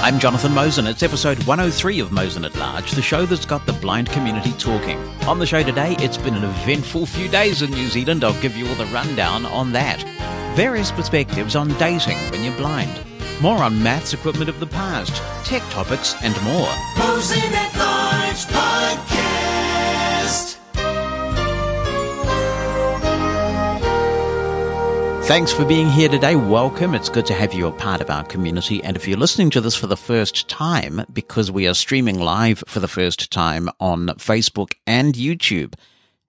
I'm Jonathan Mosen. It's episode 103 of Mosen at Large, the show that's got the blind community talking. On the show today, it's been an eventful few days in New Zealand. I'll give you all the rundown on that. Various perspectives on dating when you're blind. More on maths equipment of the past, tech topics, and more. Mosen at Large Podcast. Thanks for being here today. Welcome. It's good to have you a part of our community. And if you're listening to this for the first time, because we are streaming live for the first time on Facebook and YouTube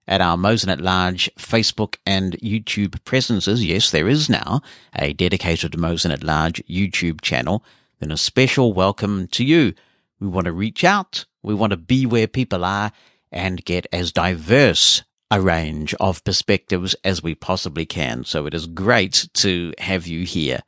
at our Mosen at Large Facebook and YouTube presences, yes, there is now a dedicated Mosen at Large YouTube channel, then a special welcome to you. We want to reach out. We want to be where people are and get as diverse a range of perspectives as we possibly can. So it is great to have you here.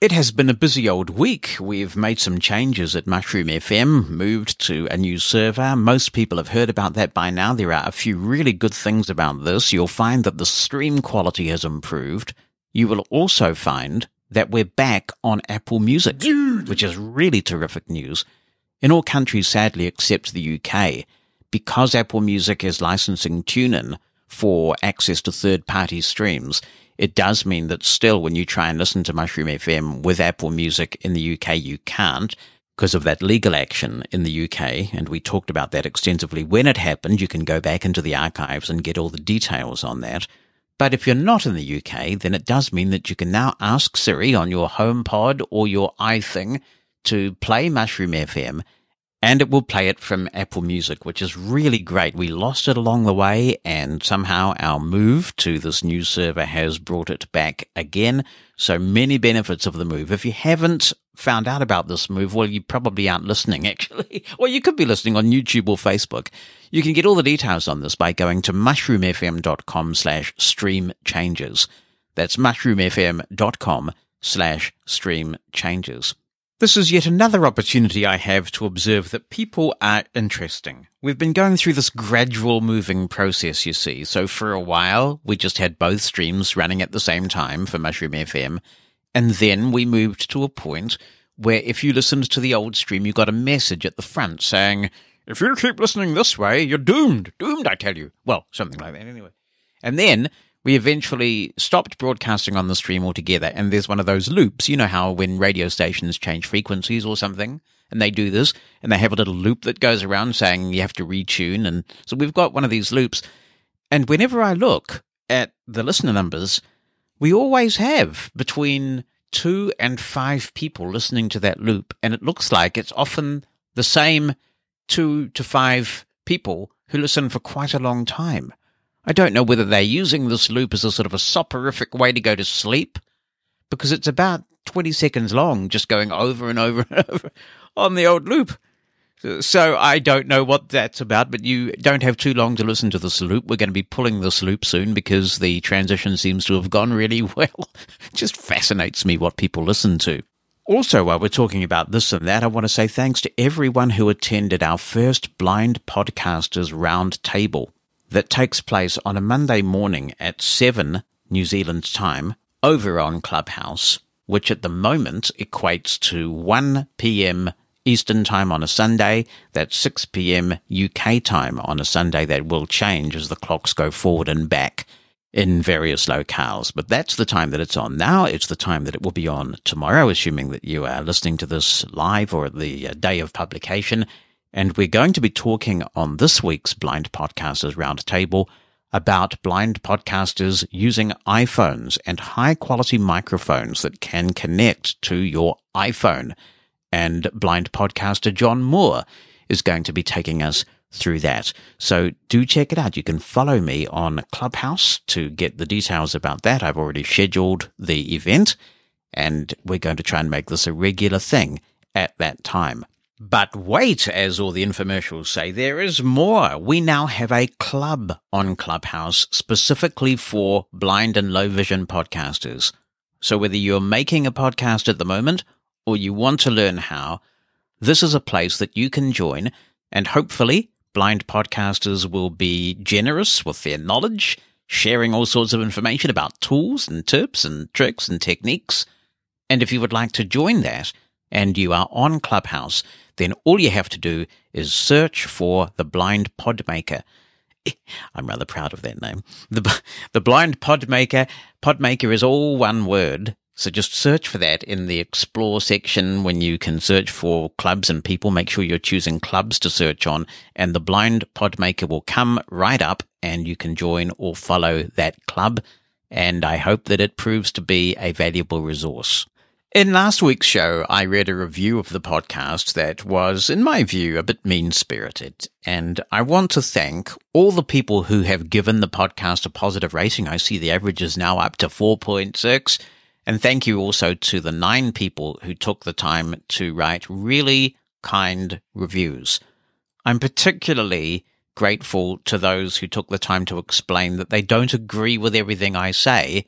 It has been a busy old week. We've made some changes at Mushroom FM, moved to a new server. Most people have heard about that by now. There are a few really good things about this. You'll find that the stream quality has improved. You will also find that we're back on Apple Music, Dude. which is really terrific news. In all countries, sadly, except the UK, because Apple Music is licensing TuneIn for access to third party streams, it does mean that still when you try and listen to Mushroom FM with Apple Music in the UK, you can't because of that legal action in the UK. And we talked about that extensively when it happened. You can go back into the archives and get all the details on that. But if you're not in the UK, then it does mean that you can now ask Siri on your HomePod or your iThing to play Mushroom FM and it will play it from Apple Music, which is really great. We lost it along the way and somehow our move to this new server has brought it back again. So many benefits of the move. If you haven't found out about this move, well, you probably aren't listening actually, or you could be listening on YouTube or Facebook. You can get all the details on this by going to mushroomfm.com slash stream changes. That's mushroomfm.com slash stream changes. This is yet another opportunity I have to observe that people are interesting. We've been going through this gradual moving process, you see. So for a while, we just had both streams running at the same time for Mushroom FM. And then we moved to a point where if you listened to the old stream, you got a message at the front saying, if you keep listening this way, you're doomed. Doomed, I tell you. Well, something like that anyway. And then we eventually stopped broadcasting on the stream altogether. And there's one of those loops. You know how when radio stations change frequencies or something, and they do this, and they have a little loop that goes around saying you have to retune. And so we've got one of these loops. And whenever I look at the listener numbers, we always have between two and five people listening to that loop. And it looks like it's often the same two to five people who listen for quite a long time. I don't know whether they're using this loop as a sort of a soporific way to go to sleep, because it's about 20 seconds long, just going over and over and over on the old loop. So I don't know what that's about, but you don't have too long to listen to this loop. We're going to be pulling this loop soon because the transition seems to have gone really well. just fascinates me what people listen to. Also, while we're talking about this and that, I want to say thanks to everyone who attended our first Blind Podcasters Round Table that takes place on a Monday morning at 7 New Zealand time over on Clubhouse, which at the moment equates to 1 p.m. Eastern time on a Sunday. That's 6 p.m. UK time on a Sunday. That will change as the clocks go forward and back in various locales. But that's the time that it's on now. It's the time that it will be on tomorrow, assuming that you are listening to this live or the uh, day of publication. And we're going to be talking on this week's Blind Podcasters Roundtable about blind podcasters using iPhones and high quality microphones that can connect to your iPhone. And blind podcaster John Moore is going to be taking us through that. So do check it out. You can follow me on Clubhouse to get the details about that. I've already scheduled the event and we're going to try and make this a regular thing at that time. But wait, as all the infomercials say, there is more. We now have a club on Clubhouse specifically for blind and low vision podcasters. So whether you're making a podcast at the moment or you want to learn how, this is a place that you can join and hopefully blind podcasters will be generous with their knowledge, sharing all sorts of information about tools and tips and tricks and techniques. And if you would like to join that, and you are on Clubhouse, then all you have to do is search for the Blind Podmaker. I'm rather proud of that name. The, the Blind Podmaker. Podmaker is all one word. So just search for that in the explore section when you can search for clubs and people. Make sure you're choosing clubs to search on and the blind podmaker will come right up and you can join or follow that club. And I hope that it proves to be a valuable resource. In last week's show, I read a review of the podcast that was, in my view, a bit mean spirited. And I want to thank all the people who have given the podcast a positive rating. I see the average is now up to 4.6. And thank you also to the nine people who took the time to write really kind reviews. I'm particularly grateful to those who took the time to explain that they don't agree with everything I say,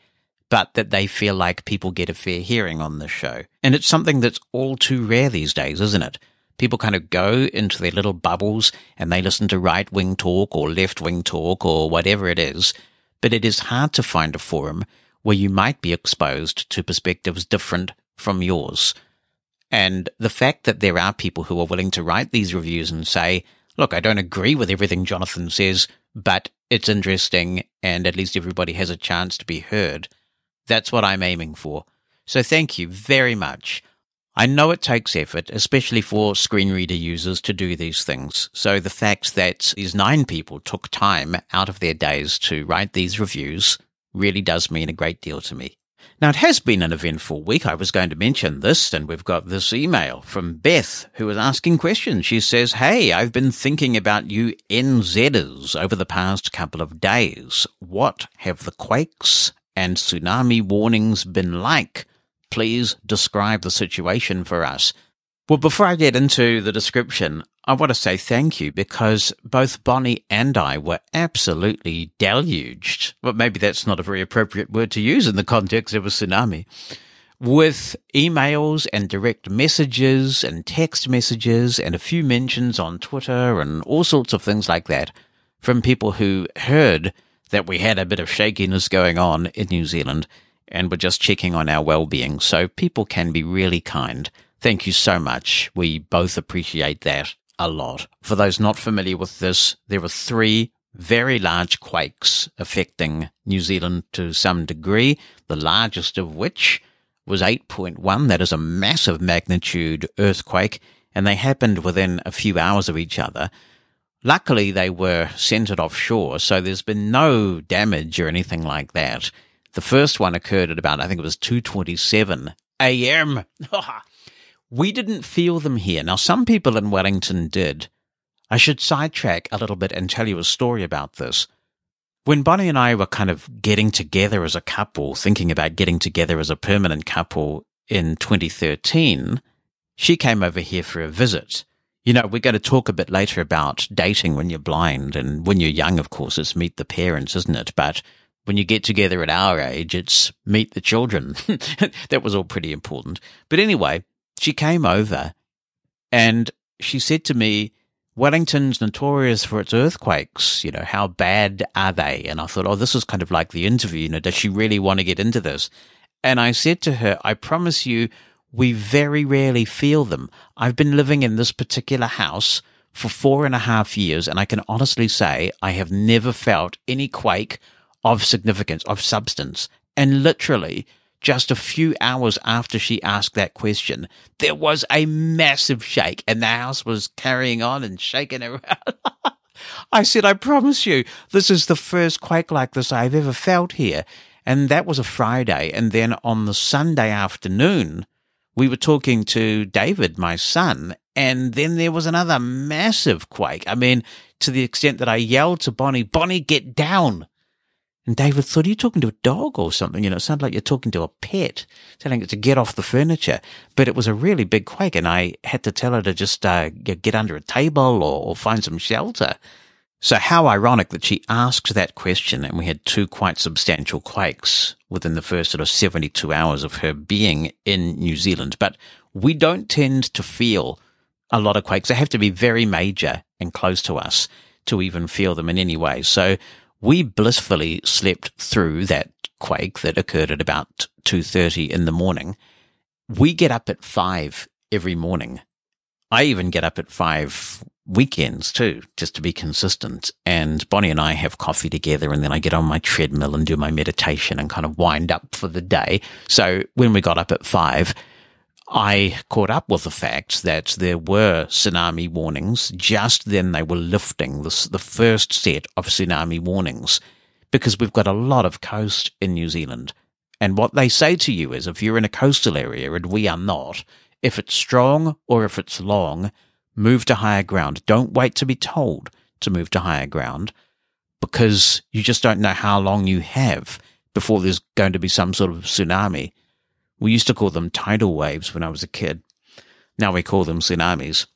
but that they feel like people get a fair hearing on this show. And it's something that's all too rare these days, isn't it? People kind of go into their little bubbles and they listen to right wing talk or left wing talk or whatever it is. But it is hard to find a forum where you might be exposed to perspectives different from yours. And the fact that there are people who are willing to write these reviews and say, look, I don't agree with everything Jonathan says, but it's interesting and at least everybody has a chance to be heard. That's what I'm aiming for. So thank you very much. I know it takes effort, especially for screen reader users to do these things. So the fact that these nine people took time out of their days to write these reviews really does mean a great deal to me. Now, it has been an eventful week. I was going to mention this, and we've got this email from Beth, who was asking questions. She says, Hey, I've been thinking about you NZers over the past couple of days. What have the quakes and tsunami warnings been like? Please describe the situation for us. Well, before I get into the description, I want to say thank you because both Bonnie and I were absolutely deluged. Well, maybe that's not a very appropriate word to use in the context of a tsunami. With emails and direct messages and text messages and a few mentions on Twitter and all sorts of things like that from people who heard that we had a bit of shakiness going on in New Zealand and were just checking on our well-being. So people can be really kind. Thank you so much. We both appreciate that a lot. For those not familiar with this, there were three very large quakes affecting New Zealand to some degree, the largest of which was 8.1. That is a massive magnitude earthquake, and they happened within a few hours of each other. Luckily, they were centered offshore, so there's been no damage or anything like that. The first one occurred at about, I think it was 227 a.m. We didn't feel them here. Now, some people in Wellington did. I should sidetrack a little bit and tell you a story about this. When Bonnie and I were kind of getting together as a couple, thinking about getting together as a permanent couple in 2013, she came over here for a visit. You know, we're going to talk a bit later about dating when you're blind and when you're young, of course, it's meet the parents, isn't it? But when you get together at our age, it's meet the children. that was all pretty important. But anyway, she came over and she said to me, Wellington's notorious for its earthquakes. You know, how bad are they? And I thought, oh, this is kind of like the interview. You know, does she really want to get into this? And I said to her, I promise you, we very rarely feel them. I've been living in this particular house for four and a half years, and I can honestly say I have never felt any quake of significance, of substance. And literally, just a few hours after she asked that question, there was a massive shake and the house was carrying on and shaking around. I said, I promise you, this is the first quake like this I've ever felt here. And that was a Friday. And then on the Sunday afternoon, we were talking to David, my son, and then there was another massive quake. I mean, to the extent that I yelled to Bonnie, Bonnie, get down. And David thought, are you talking to a dog or something? You know, it sounded like you're talking to a pet, telling it to get off the furniture. But it was a really big quake and I had to tell her to just uh, get under a table or, or find some shelter. So how ironic that she asked that question and we had two quite substantial quakes within the first sort of 72 hours of her being in New Zealand. But we don't tend to feel a lot of quakes. They have to be very major and close to us to even feel them in any way. So we blissfully slept through that quake that occurred at about 2.30 in the morning. We get up at 5 every morning. I even get up at five weekends too, just to be consistent. And Bonnie and I have coffee together and then I get on my treadmill and do my meditation and kind of wind up for the day. So when we got up at five, I caught up with the fact that there were tsunami warnings. Just then they were lifting the, the first set of tsunami warnings because we've got a lot of coast in New Zealand. And what they say to you is if you're in a coastal area and we are not, if it's strong or if it's long, move to higher ground. Don't wait to be told to move to higher ground because you just don't know how long you have before there's going to be some sort of tsunami. We used to call them tidal waves when I was a kid. Now we call them tsunamis.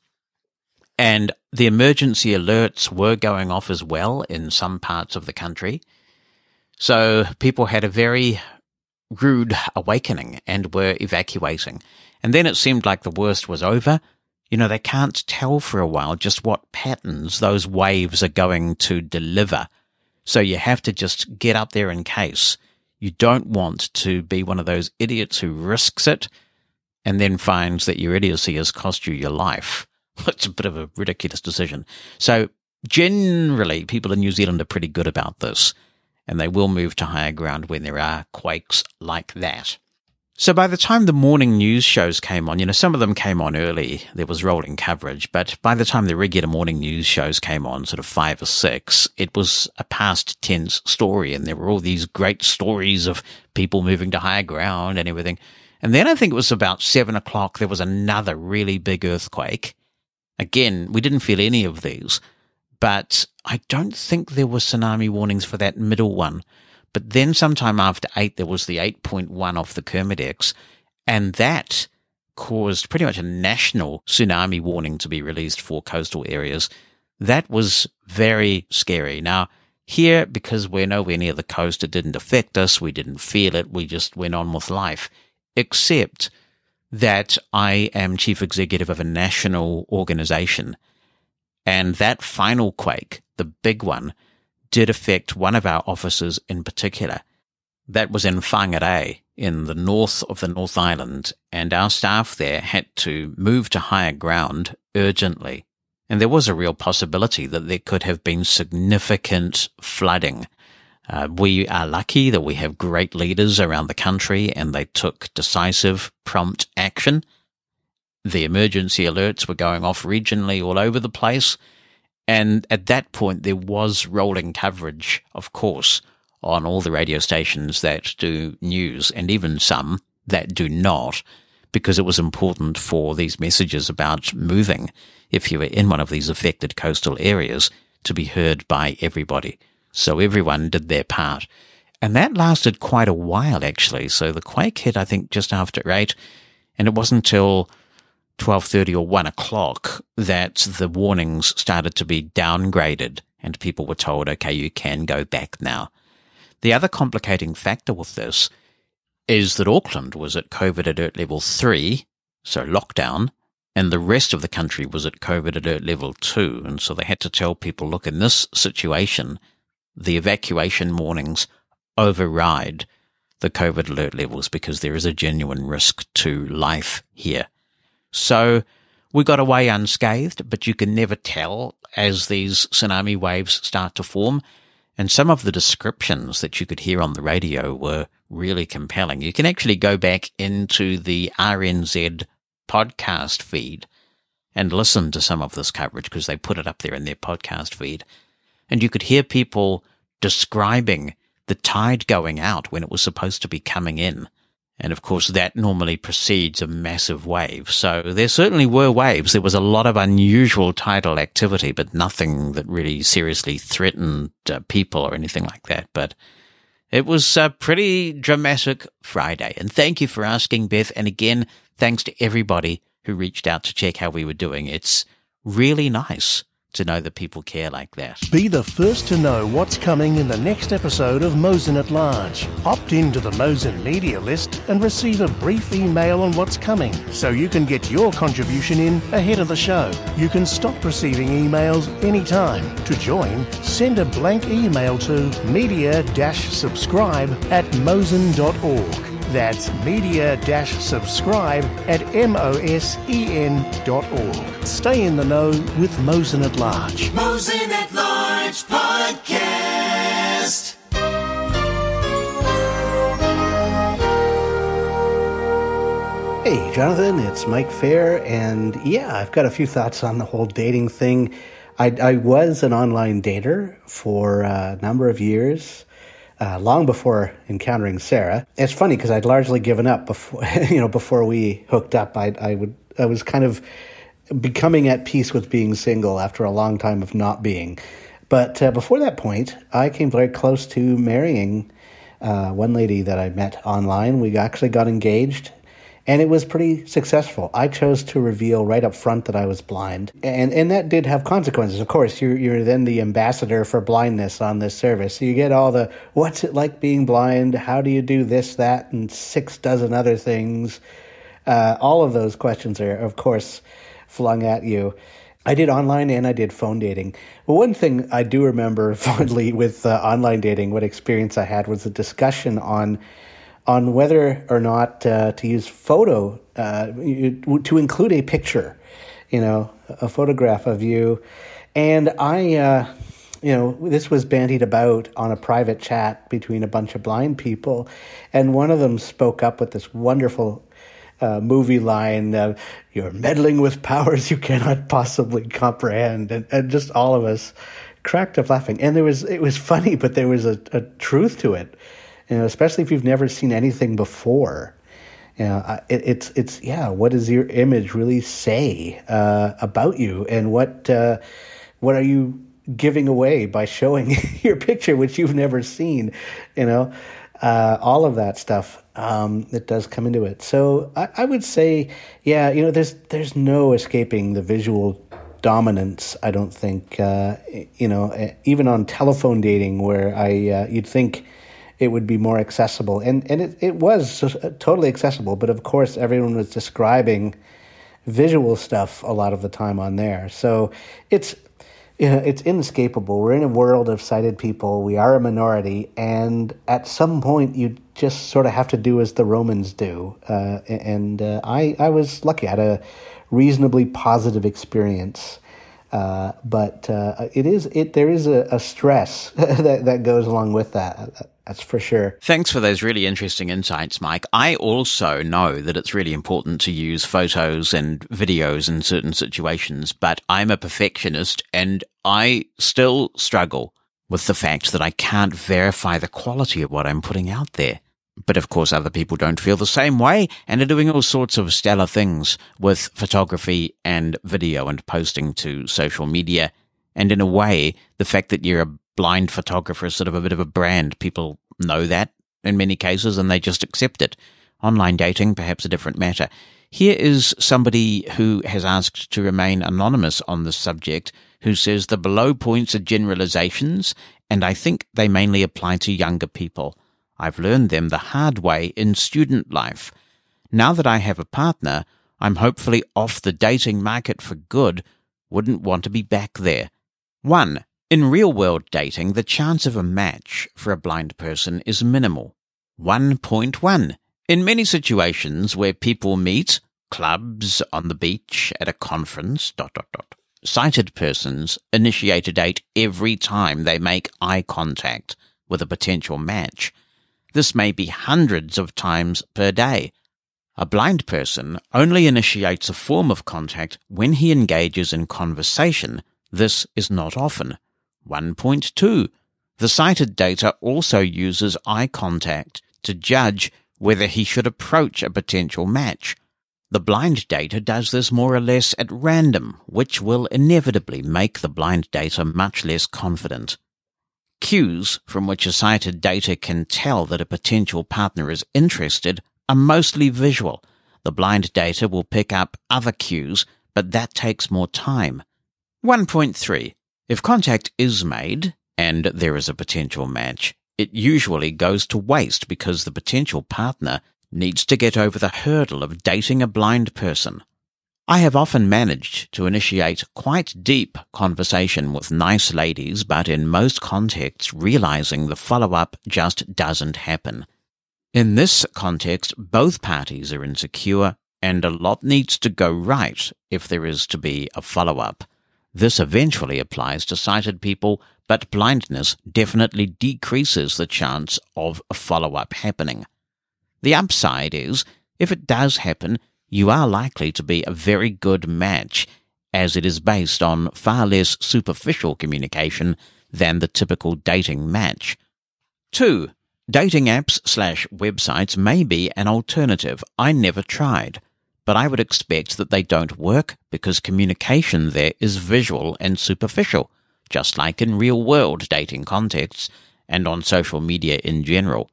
And the emergency alerts were going off as well in some parts of the country. So people had a very rude awakening and were evacuating. And then it seemed like the worst was over. You know, they can't tell for a while just what patterns those waves are going to deliver. So you have to just get up there in case. You don't want to be one of those idiots who risks it and then finds that your idiocy has cost you your life. It's a bit of a ridiculous decision. So generally, people in New Zealand are pretty good about this and they will move to higher ground when there are quakes like that. So by the time the morning news shows came on, you know, some of them came on early. There was rolling coverage, but by the time the regular morning news shows came on, sort of five or six, it was a past tense story. And there were all these great stories of people moving to higher ground and everything. And then I think it was about seven o'clock. There was another really big earthquake. Again, we didn't feel any of these, but I don't think there were tsunami warnings for that middle one. But then sometime after eight, there was the 8.1 off the Kermadec, and that caused pretty much a national tsunami warning to be released for coastal areas. That was very scary. Now, here, because we're nowhere near the coast, it didn't affect us. We didn't feel it. We just went on with life, except that I am chief executive of a national organization. And that final quake, the big one, did affect one of our offices in particular. That was in Whangarei in the north of the North Island, and our staff there had to move to higher ground urgently. And there was a real possibility that there could have been significant flooding. Uh, we are lucky that we have great leaders around the country and they took decisive, prompt action. The emergency alerts were going off regionally all over the place. And at that point, there was rolling coverage, of course, on all the radio stations that do news and even some that do not, because it was important for these messages about moving, if you were in one of these affected coastal areas, to be heard by everybody. So everyone did their part. And that lasted quite a while, actually. So the quake hit, I think, just after eight. And it wasn't until 12.30 or 1 o'clock that the warnings started to be downgraded and people were told, okay, you can go back now. The other complicating factor with this is that Auckland was at COVID alert level 3, so lockdown, and the rest of the country was at COVID alert level 2. And so they had to tell people, look, in this situation, the evacuation warnings override the COVID alert levels because there is a genuine risk to life here. So we got away unscathed, but you can never tell as these tsunami waves start to form. And some of the descriptions that you could hear on the radio were really compelling. You can actually go back into the RNZ podcast feed and listen to some of this coverage because they put it up there in their podcast feed. And you could hear people describing the tide going out when it was supposed to be coming in. And of course, that normally precedes a massive wave. So there certainly were waves. There was a lot of unusual tidal activity, but nothing that really seriously threatened uh, people or anything like that. But it was a pretty dramatic Friday. And thank you for asking, Beth. And again, thanks to everybody who reached out to check how we were doing. It's really nice to know that people care like that. Be the first to know what's coming in the next episode of Mosen at Large. Opt into the Mosen media list and receive a brief email on what's coming so you can get your contribution in ahead of the show. You can stop receiving emails anytime. To join, send a blank email to media-subscribe at mosen.org. That's media-subscribe at mosen.org. Stay in the know with Mosen at Large. Mosen at Large Podcast. Hey, Jonathan, it's Mike Feir, and yeah, I've got a few thoughts on the whole dating thing. I, I was an online dater for a number of years, uh, long before encountering Sarah. It's funny because I'd largely given up before, you know, before we hooked up. I, I would, I was kind of becoming at peace with being single after a long time of not being. But uh, before that point, I came very close to marrying uh, one lady that I met online. We actually got engaged and it was pretty successful. I chose to reveal right up front that I was blind, and and that did have consequences. Of course, you're you're then the ambassador for blindness on this service, so you get all the what's it like being blind? How do you do this, that, and six dozen other things? Uh, all of those questions are, of course, flung at you. I did online and I did phone dating. Well, one thing I do remember fondly with uh, online dating, what experience I had was a discussion on on whether or not uh, to use photo uh, to include a picture, you know, a photograph of you. And I, uh, you know, this was bandied about on a private chat between a bunch of blind people, and one of them spoke up with this wonderful uh, movie line "You're meddling with powers you cannot possibly comprehend," and, and just all of us cracked up laughing. And there was it was funny, but there was a, a truth to it you know, especially if you've never seen anything before. You know, it, it's it's yeah. What does your image really say uh, about you, and what uh, what are you giving away by showing your picture, which you've never seen? You know, uh, all of that stuff um, that does come into it. So I, I would say, yeah, you know, there's there's no escaping the visual dominance. I don't think, uh, you know, even on telephone dating, where I uh, you'd think it would be more accessible. And and it, it was totally accessible, but of course everyone was describing visual stuff a lot of the time on there. So it's you know, it's inescapable. We're in a world of sighted people. We are a minority, and at some point, you just sort of have to do as the Romans do. Uh, and uh, I, I was lucky. I had a reasonably positive experience uh, but uh, it is it there is a, a stress that that goes along with that. That's for sure. Thanks for those really interesting insights, Mike. I also know that it's really important to use photos and videos in certain situations, but I'm a perfectionist and I still struggle with the fact that I can't verify the quality of what I'm putting out there. But of course, other people don't feel the same way and are doing all sorts of stellar things with photography and video and posting to social media. And in a way, the fact that you're a blind photographer is sort of a bit of a brand. People know that in many cases and they just accept it. Online dating, perhaps a different matter. Here is somebody who has asked to remain anonymous on this subject, who says the below points are generalizations, and I think they mainly apply to younger people. I've learned them the hard way in student life. Now that I have a partner, I'm hopefully off the dating market for good. Wouldn't want to be back there. 1. In real world dating, the chance of a match for a blind person is minimal. 1.1. In many situations where people meet, clubs, on the beach, at a conference, dot dot dot, sighted persons initiate a date every time they make eye contact with a potential match. This may be hundreds of times per day. A blind person only initiates a form of contact when he engages in conversation. This is not often. 1.2. The sighted data also uses eye contact to judge whether he should approach a potential match. The blind data does this more or less at random, which will inevitably make the blind data much less confident. Cues from which a sighted data can tell that a potential partner is interested are mostly visual. The blind data will pick up other cues, but that takes more time. 1.3. If contact is made, and there is a potential match, it usually goes to waste because the potential partner needs to get over the hurdle of dating a blind person. I have often managed to initiate quite deep conversation with nice ladies, but in most contexts realizing the follow-up just doesn't happen. In this context, both parties are insecure and a lot needs to go right if there is to be a follow up. This eventually applies to sighted people, but blindness definitely decreases the chance of a follow up happening. The upside is, if it does happen, you are likely to be a very good match, as it is based on far less superficial communication than the typical dating match. 2. Dating apps slash websites may be an alternative. I never tried, but I would expect that they don't work because communication there is visual and superficial, just like in real world dating contexts and on social media in general.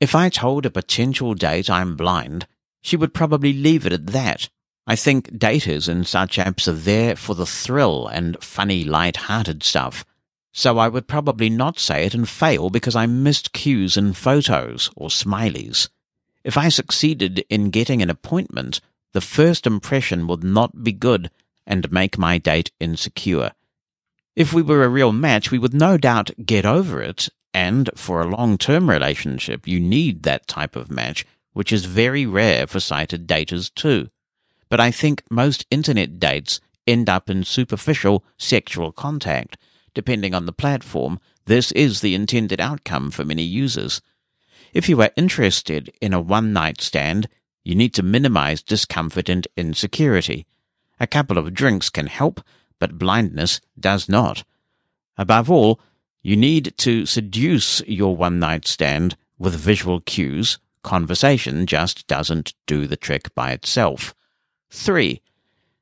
If I told a potential date I'm blind, she would probably leave it at that. I think daters in such apps are there for the thrill and funny, light-hearted stuff so I would probably not say it and fail because I missed cues in photos or smileys. If I succeeded in getting an appointment, the first impression would not be good and make my date insecure. If we were a real match, we would no doubt get over it, and for a long-term relationship, you need that type of match, which is very rare for sighted daters too. But I think most internet dates end up in superficial sexual contact, Depending on the platform, this is the intended outcome for many users. If you are interested in a one night stand, you need to minimize discomfort and insecurity. A couple of drinks can help, but blindness does not. Above all, you need to seduce your one night stand with visual cues. Conversation just doesn't do the trick by itself. 3.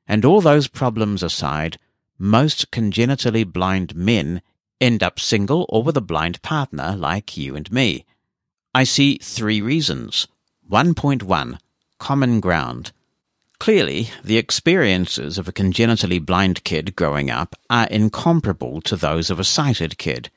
And all those problems aside, most congenitally blind men end up single or with a blind partner like you and me. I see three reasons. 1.1 Common ground. Clearly, the experiences of a congenitally blind kid growing up are incomparable to those of a sighted kid.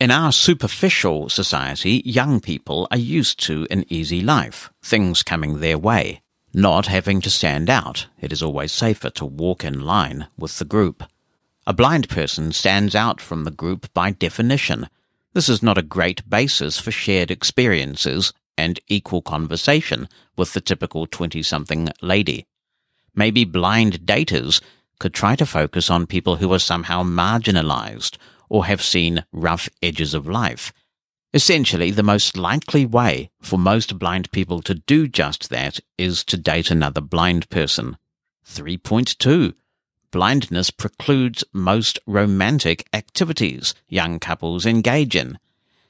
In our superficial society, young people are used to an easy life, things coming their way not having to stand out. It is always safer to walk in line with the group. A blind person stands out from the group by definition. This is not a great basis for shared experiences and equal conversation with the typical 20 something lady. Maybe blind daters could try to focus on people who are somehow marginalized or have seen rough edges of life Essentially, the most likely way for most blind people to do just that is to date another blind person. 3.2. Blindness precludes most romantic activities young couples engage in.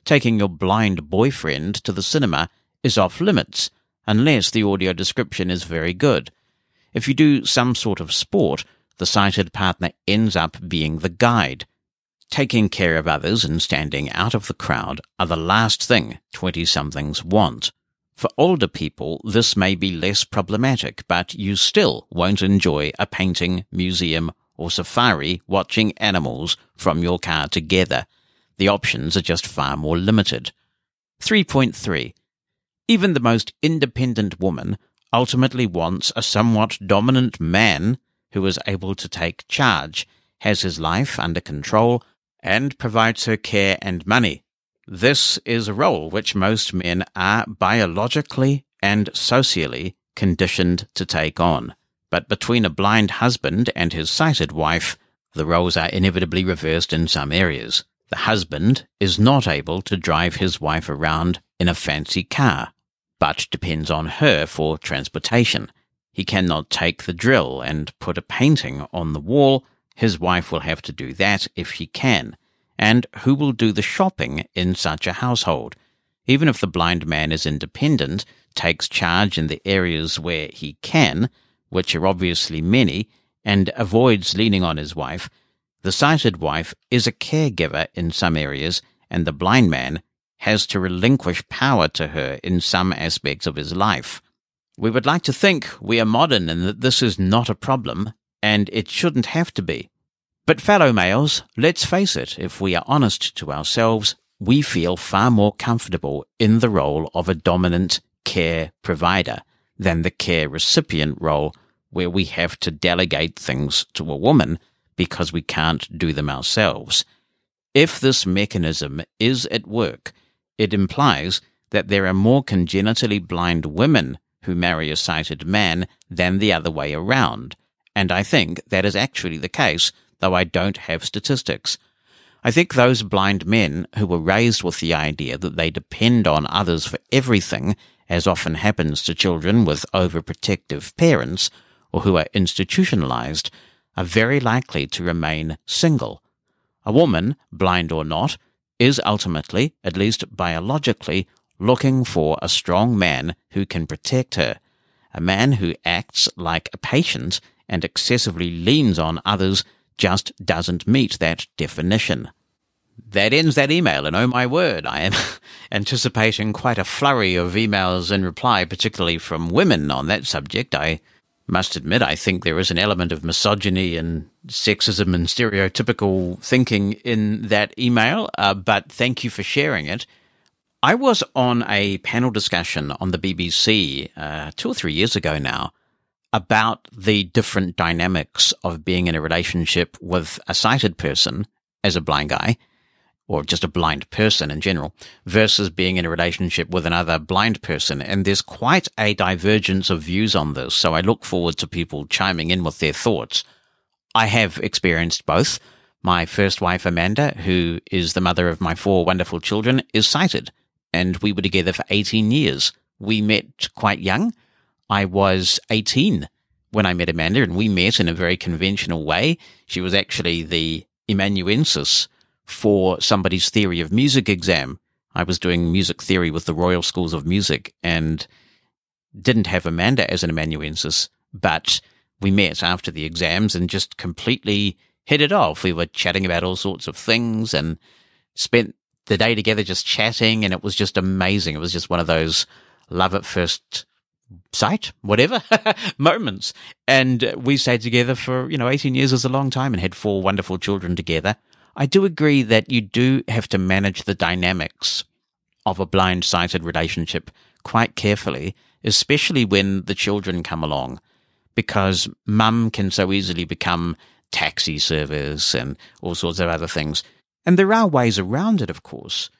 Taking your blind boyfriend to the cinema is off limits unless the audio description is very good. If you do some sort of sport, the sighted partner ends up being the guide, Taking care of others and standing out of the crowd are the last thing 20 somethings want. For older people, this may be less problematic, but you still won't enjoy a painting, museum, or safari watching animals from your car together. The options are just far more limited. 3.3. Even the most independent woman ultimately wants a somewhat dominant man who is able to take charge, has his life under control, and provides her care and money. This is a role which most men are biologically and socially conditioned to take on. But between a blind husband and his sighted wife, the roles are inevitably reversed in some areas. The husband is not able to drive his wife around in a fancy car, but depends on her for transportation. He cannot take the drill and put a painting on the wall his wife will have to do that if she can. And who will do the shopping in such a household? Even if the blind man is independent, takes charge in the areas where he can, which are obviously many, and avoids leaning on his wife, the sighted wife is a caregiver in some areas, and the blind man has to relinquish power to her in some aspects of his life. We would like to think we are modern and that this is not a problem, and it shouldn't have to be. But fellow males, let's face it, if we are honest to ourselves, we feel far more comfortable in the role of a dominant care provider than the care recipient role where we have to delegate things to a woman because we can't do them ourselves. If this mechanism is at work, it implies that there are more congenitally blind women who marry a sighted man than the other way around. And I think that is actually the case, though I don't have statistics. I think those blind men who were raised with the idea that they depend on others for everything, as often happens to children with overprotective parents, or who are institutionalized, are very likely to remain single. A woman, blind or not, is ultimately, at least biologically, looking for a strong man who can protect her, a man who acts like a patient and excessively leans on others just doesn't meet that definition. That ends that email, and oh my word, I am anticipating quite a flurry of emails in reply, particularly from women on that subject. I must admit, I think there is an element of misogyny and sexism and stereotypical thinking in that email, uh, but thank you for sharing it. I was on a panel discussion on the BBC uh, two or three years ago now about the different dynamics of being in a relationship with a sighted person as a blind guy or just a blind person in general versus being in a relationship with another blind person. And there's quite a divergence of views on this. So I look forward to people chiming in with their thoughts. I have experienced both. My first wife, Amanda, who is the mother of my four wonderful children, is sighted and we were together for 18 years. We met quite young. I was 18 when I met Amanda, and we met in a very conventional way. She was actually the amanuensis for somebody's theory of music exam. I was doing music theory with the Royal Schools of Music and didn't have Amanda as an amanuensis, but we met after the exams and just completely hit it off. We were chatting about all sorts of things and spent the day together just chatting and it was just amazing. It was just one of those love at first sight, whatever moments. And we stayed together for, you know, 18 years is a long time and had four wonderful children together. I do agree that you do have to manage the dynamics of a blind sighted relationship quite carefully, especially when the children come along, because mum can so easily become taxi service and all sorts of other things. And there are ways around it, of course.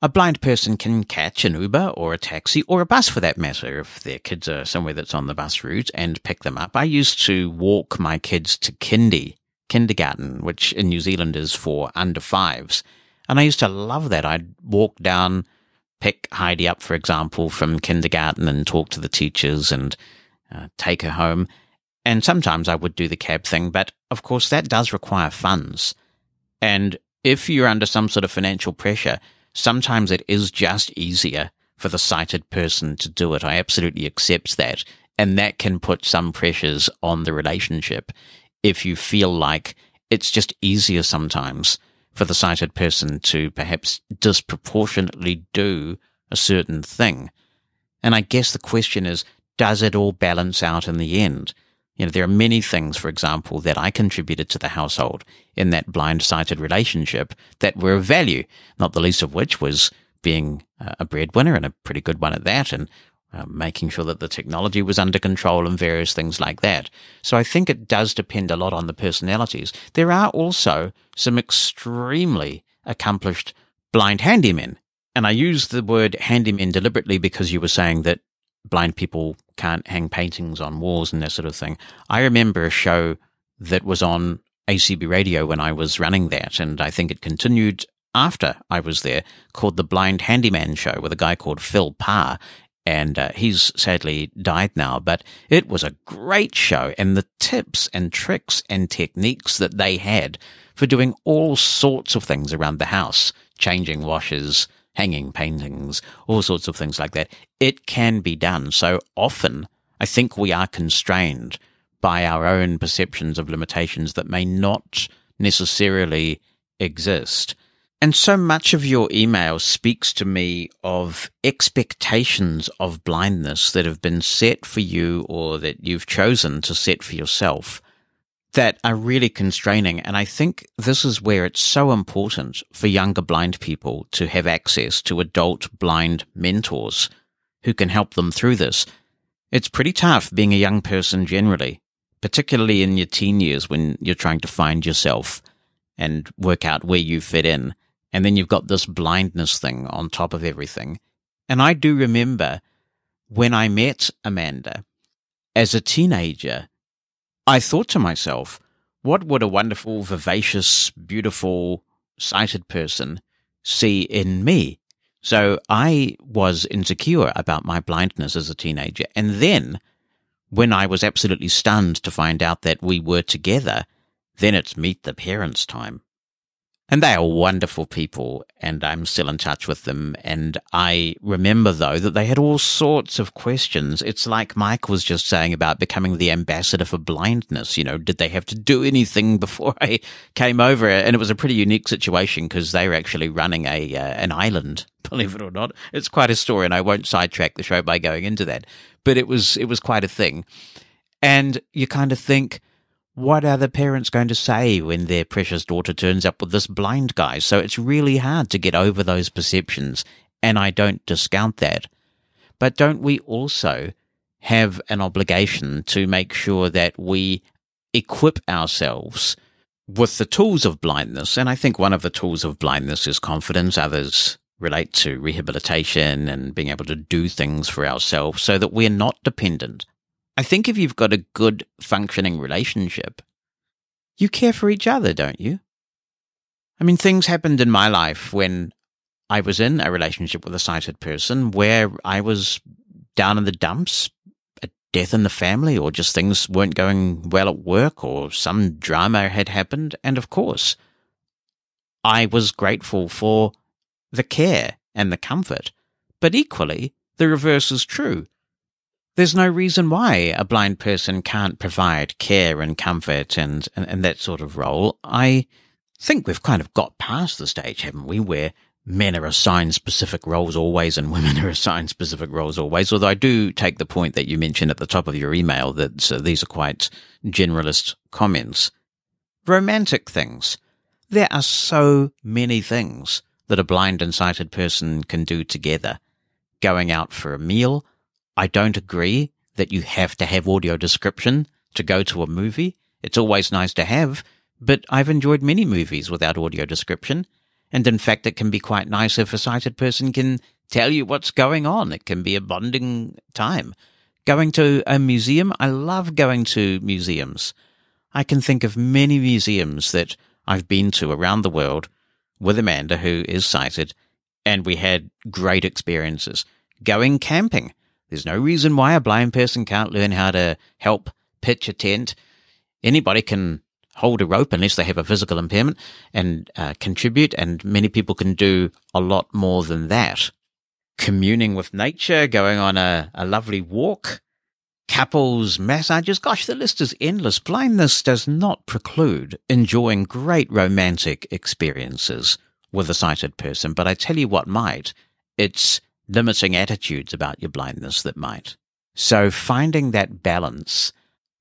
A blind person can catch an Uber or a taxi or a bus for that matter if their kids are somewhere that's on the bus route and pick them up. I used to walk my kids to kindy, kindergarten, which in New Zealand is for under fives. And I used to love that. I'd walk down, pick Heidi up, for example, from kindergarten and talk to the teachers and uh, take her home. And sometimes I would do the cab thing, but of course that does require funds. And if you're under some sort of financial pressure, sometimes it is just easier for the sighted person to do it. I absolutely accept that. And that can put some pressures on the relationship if you feel like it's just easier sometimes for the sighted person to perhaps disproportionately do a certain thing. And I guess the question is, does it all balance out in the end? You know, there are many things, for example, that I contributed to the household in that blind sighted relationship that were of value, not the least of which was being a breadwinner and a pretty good one at that and uh, making sure that the technology was under control and various things like that. So I think it does depend a lot on the personalities. There are also some extremely accomplished blind handymen. And I use the word handymen deliberately because you were saying that blind people can't hang paintings on walls and that sort of thing. I remember a show that was on ACB radio when I was running that, and I think it continued after I was there, called The Blind Handyman Show with a guy called Phil Parr. And uh, he's sadly died now, but it was a great show. And the tips and tricks and techniques that they had for doing all sorts of things around the house, changing washers, hanging paintings, all sorts of things like that. It can be done. So often, I think we are constrained by our own perceptions of limitations that may not necessarily exist. And so much of your email speaks to me of expectations of blindness that have been set for you or that you've chosen to set for yourself that are really constraining. And I think this is where it's so important for younger blind people to have access to adult blind mentors who can help them through this. It's pretty tough being a young person generally, particularly in your teen years when you're trying to find yourself and work out where you fit in. And then you've got this blindness thing on top of everything. And I do remember when I met Amanda as a teenager, I thought to myself, what would a wonderful, vivacious, beautiful, sighted person see in me? So I was insecure about my blindness as a teenager. And then when I was absolutely stunned to find out that we were together, then it's meet the parents time. And they are wonderful people, and I'm still in touch with them. And I remember, though, that they had all sorts of questions. It's like Mike was just saying about becoming the ambassador for blindness. You know, did they have to do anything before I came over? And it was a pretty unique situation because they were actually running a uh, an island. Believe it or not, it's quite a story, and I won't sidetrack the show by going into that. But it was it was quite a thing, and you kind of think what are the parents going to say when their precious daughter turns up with this blind guy? So it's really hard to get over those perceptions, and I don't discount that. But don't we also have an obligation to make sure that we equip ourselves with the tools of blindness? And I think one of the tools of blindness is confidence. Others relate to rehabilitation and being able to do things for ourselves so that we're not dependent I think if you've got a good functioning relationship, you care for each other, don't you? I mean, things happened in my life when I was in a relationship with a sighted person where I was down in the dumps, a death in the family, or just things weren't going well at work, or some drama had happened. And of course, I was grateful for the care and the comfort. But equally, the reverse is true. There's no reason why a blind person can't provide care and comfort and, and, and that sort of role. I think we've kind of got past the stage, haven't we, where men are assigned specific roles always and women are assigned specific roles always. Although I do take the point that you mentioned at the top of your email that so these are quite generalist comments. Romantic things. There are so many things that a blind and sighted person can do together. Going out for a meal, I don't agree that you have to have audio description to go to a movie. It's always nice to have, but I've enjoyed many movies without audio description. And in fact, it can be quite nice if a sighted person can tell you what's going on. It can be a bonding time. Going to a museum, I love going to museums. I can think of many museums that I've been to around the world with Amanda, who is sighted, and we had great experiences. Going camping. There's no reason why a blind person can't learn how to help pitch a tent. Anybody can hold a rope unless they have a physical impairment and uh, contribute, and many people can do a lot more than that. Communing with nature, going on a, a lovely walk, couples, massages. Gosh, the list is endless. Blindness does not preclude enjoying great romantic experiences with a sighted person, but I tell you what might. It's limiting attitudes about your blindness that might. So finding that balance,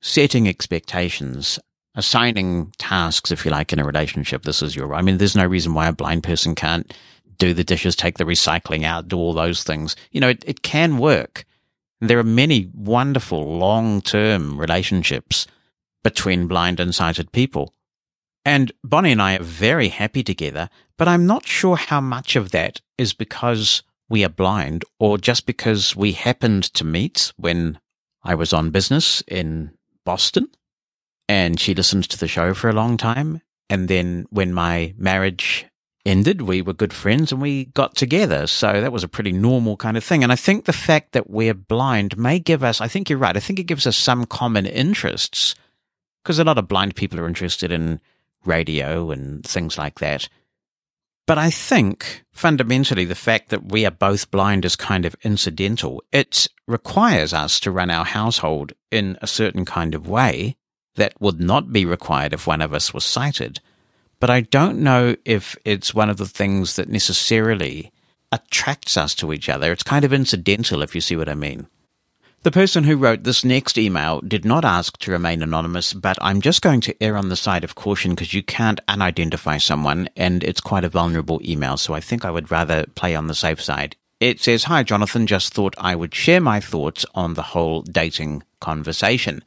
setting expectations, assigning tasks, if you like, in a relationship. This is your, I mean, there's no reason why a blind person can't do the dishes, take the recycling out, do all those things. You know, it, it can work. There are many wonderful long-term relationships between blind and sighted people. And Bonnie and I are very happy together, but I'm not sure how much of that is because we are blind or just because we happened to meet when I was on business in Boston and she listened to the show for a long time. And then when my marriage ended, we were good friends and we got together. So that was a pretty normal kind of thing. And I think the fact that we're blind may give us, I think you're right, I think it gives us some common interests because a lot of blind people are interested in radio and things like that. But I think fundamentally the fact that we are both blind is kind of incidental. It requires us to run our household in a certain kind of way that would not be required if one of us was sighted. But I don't know if it's one of the things that necessarily attracts us to each other. It's kind of incidental, if you see what I mean. The person who wrote this next email did not ask to remain anonymous, but I'm just going to err on the side of caution because you can't unidentify someone and it's quite a vulnerable email, so I think I would rather play on the safe side. It says, Hi, Jonathan, just thought I would share my thoughts on the whole dating conversation.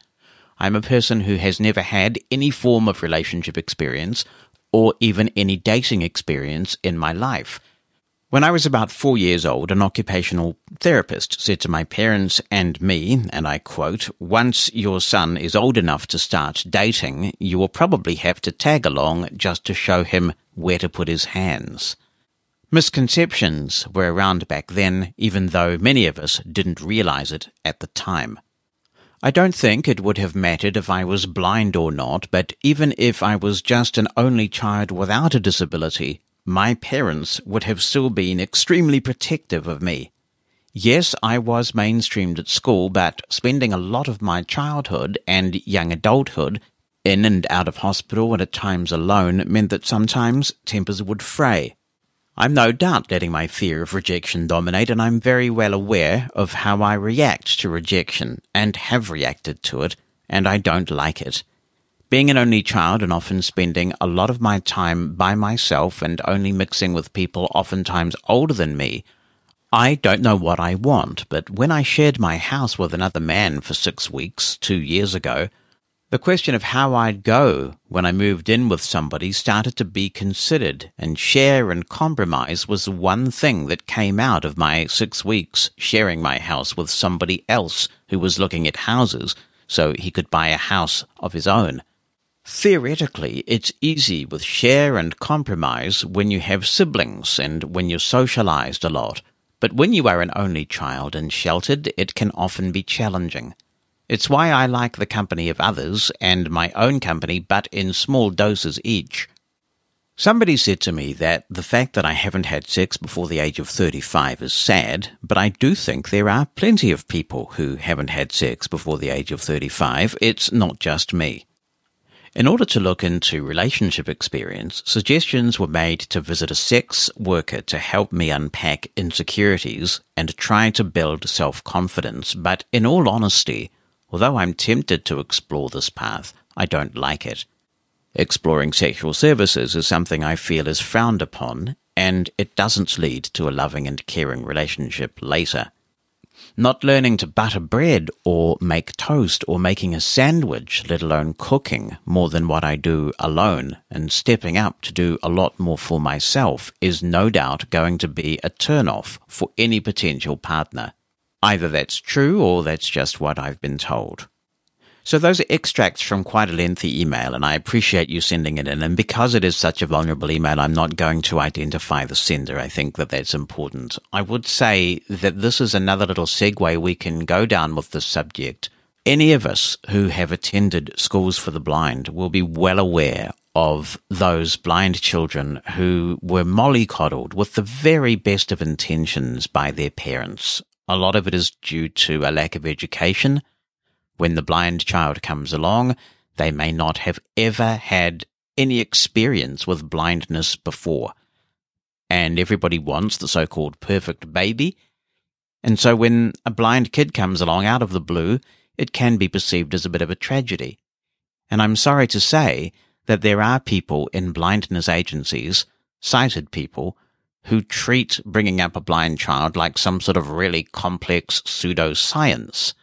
I'm a person who has never had any form of relationship experience or even any dating experience in my life. When I was about four years old, an occupational therapist said to my parents and me, and I quote, once your son is old enough to start dating, you will probably have to tag along just to show him where to put his hands. Misconceptions were around back then, even though many of us didn't realize it at the time. I don't think it would have mattered if I was blind or not, but even if I was just an only child without a disability, my parents would have still been extremely protective of me. Yes, I was mainstreamed at school, but spending a lot of my childhood and young adulthood in and out of hospital and at times alone meant that sometimes tempers would fray. I'm no doubt letting my fear of rejection dominate, and I'm very well aware of how I react to rejection and have reacted to it, and I don't like it. Being an only child and often spending a lot of my time by myself and only mixing with people oftentimes older than me, I don't know what I want, but when I shared my house with another man for six weeks two years ago, the question of how I'd go when I moved in with somebody started to be considered, and share and compromise was the one thing that came out of my six weeks sharing my house with somebody else who was looking at houses so he could buy a house of his own. Theoretically, it's easy with share and compromise when you have siblings and when you're socialized a lot. But when you are an only child and sheltered, it can often be challenging. It's why I like the company of others and my own company, but in small doses each. Somebody said to me that the fact that I haven't had sex before the age of 35 is sad, but I do think there are plenty of people who haven't had sex before the age of 35. It's not just me. In order to look into relationship experience, suggestions were made to visit a sex worker to help me unpack insecurities and try to build self confidence. But in all honesty, although I'm tempted to explore this path, I don't like it. Exploring sexual services is something I feel is frowned upon, and it doesn't lead to a loving and caring relationship later. Not learning to butter bread or make toast or making a sandwich, let alone cooking more than what I do alone and stepping up to do a lot more for myself is no doubt going to be a turnoff for any potential partner. Either that's true or that's just what I've been told. So those are extracts from quite a lengthy email, and I appreciate you sending it in. And because it is such a vulnerable email, I'm not going to identify the sender. I think that that's important. I would say that this is another little segue we can go down with this subject. Any of us who have attended schools for the blind will be well aware of those blind children who were mollycoddled with the very best of intentions by their parents. A lot of it is due to a lack of education when the blind child comes along, they may not have ever had any experience with blindness before. And everybody wants the so called perfect baby. And so when a blind kid comes along out of the blue, it can be perceived as a bit of a tragedy. And I'm sorry to say that there are people in blindness agencies, sighted people, who treat bringing up a blind child like some sort of really complex pseudoscience.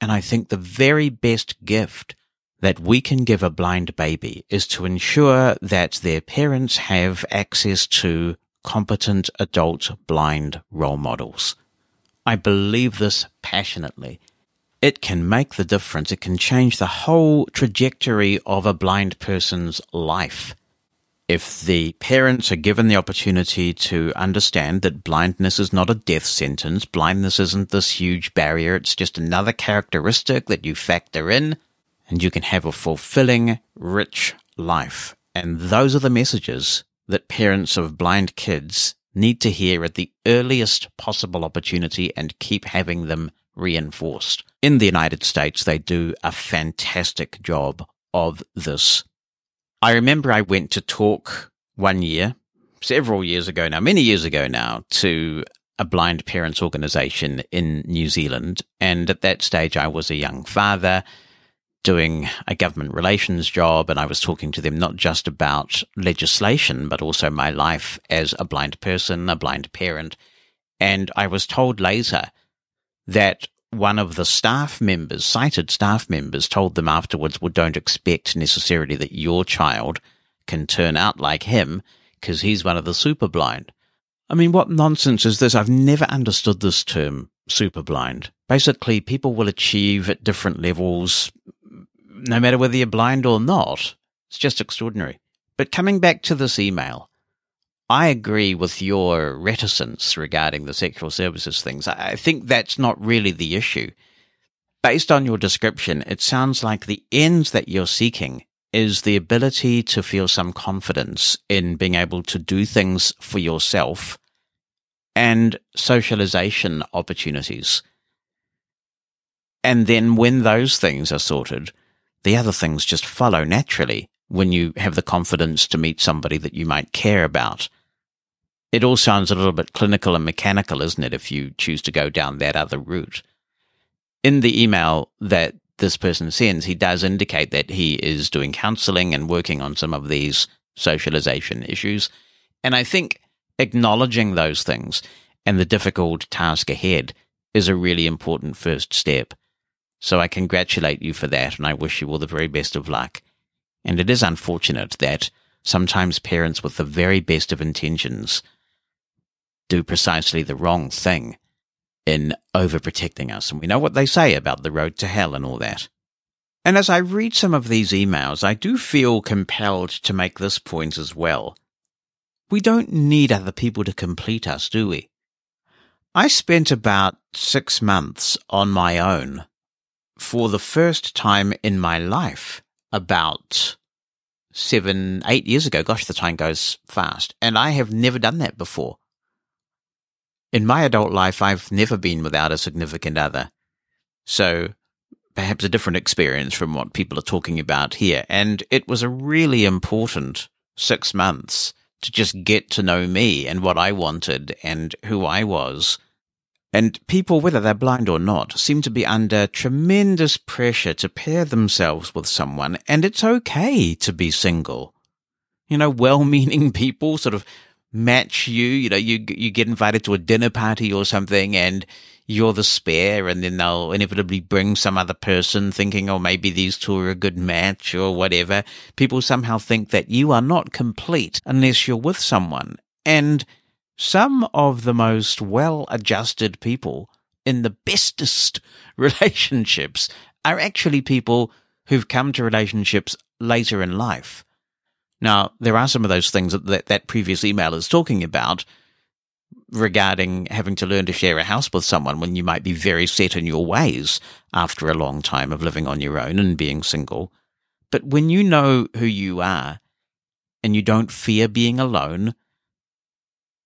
And I think the very best gift that we can give a blind baby is to ensure that their parents have access to competent adult blind role models. I believe this passionately. It can make the difference. It can change the whole trajectory of a blind person's life if the parents are given the opportunity to understand that blindness is not a death sentence, blindness isn't this huge barrier, it's just another characteristic that you factor in, and you can have a fulfilling, rich life. And those are the messages that parents of blind kids need to hear at the earliest possible opportunity and keep having them reinforced. In the United States, they do a fantastic job of this I remember I went to talk one year, several years ago now, many years ago now, to a blind parents organization in New Zealand. And at that stage, I was a young father doing a government relations job. And I was talking to them not just about legislation, but also my life as a blind person, a blind parent. And I was told later that one of the staff members, sighted staff members, told them afterwards, well, don't expect necessarily that your child can turn out like him because he's one of the super blind. I mean, what nonsense is this? I've never understood this term, super blind. Basically, people will achieve at different levels, no matter whether you're blind or not. It's just extraordinary. But coming back to this email, I agree with your reticence regarding the sexual services things. I think that's not really the issue. Based on your description, it sounds like the ends that you're seeking is the ability to feel some confidence in being able to do things for yourself and socialization opportunities. And then when those things are sorted, the other things just follow naturally when you have the confidence to meet somebody that you might care about. It all sounds a little bit clinical and mechanical, isn't it, if you choose to go down that other route? In the email that this person sends, he does indicate that he is doing counseling and working on some of these socialization issues. And I think acknowledging those things and the difficult task ahead is a really important first step. So I congratulate you for that and I wish you all the very best of luck. And it is unfortunate that sometimes parents with the very best of intentions do precisely the wrong thing in overprotecting us. And we know what they say about the road to hell and all that. And as I read some of these emails, I do feel compelled to make this point as well. We don't need other people to complete us, do we? I spent about six months on my own for the first time in my life about seven, eight years ago. Gosh, the time goes fast. And I have never done that before. In my adult life, I've never been without a significant other. So perhaps a different experience from what people are talking about here. And it was a really important six months to just get to know me and what I wanted and who I was. And people, whether they're blind or not, seem to be under tremendous pressure to pair themselves with someone, and it's okay to be single. You know, well-meaning people sort of match you. You know, you you get invited to a dinner party or something, and you're the spare, and then they'll inevitably bring some other person, thinking, oh, maybe these two are a good match or whatever. People somehow think that you are not complete unless you're with someone, and some of the most well-adjusted people in the bestest relationships are actually people who've come to relationships later in life. Now, there are some of those things that that, that previous email is talking about regarding having to learn to share a house with someone when you might be very set in your ways after a long time of living on your own and being single. But when you know who you are and you don't fear being alone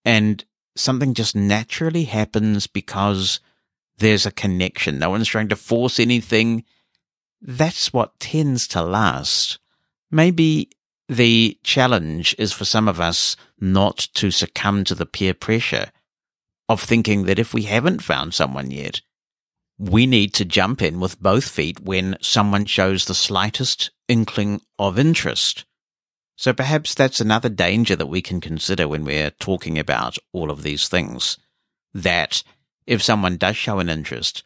and something just naturally happens because there's a connection, no one's trying to force anything, that's what tends to last. Maybe the challenge is for some of us not to succumb to the peer pressure of thinking that if we haven't found someone yet, we need to jump in with both feet when someone shows the slightest inkling of interest. So perhaps that's another danger that we can consider when we're talking about all of these things. That if someone does show an interest,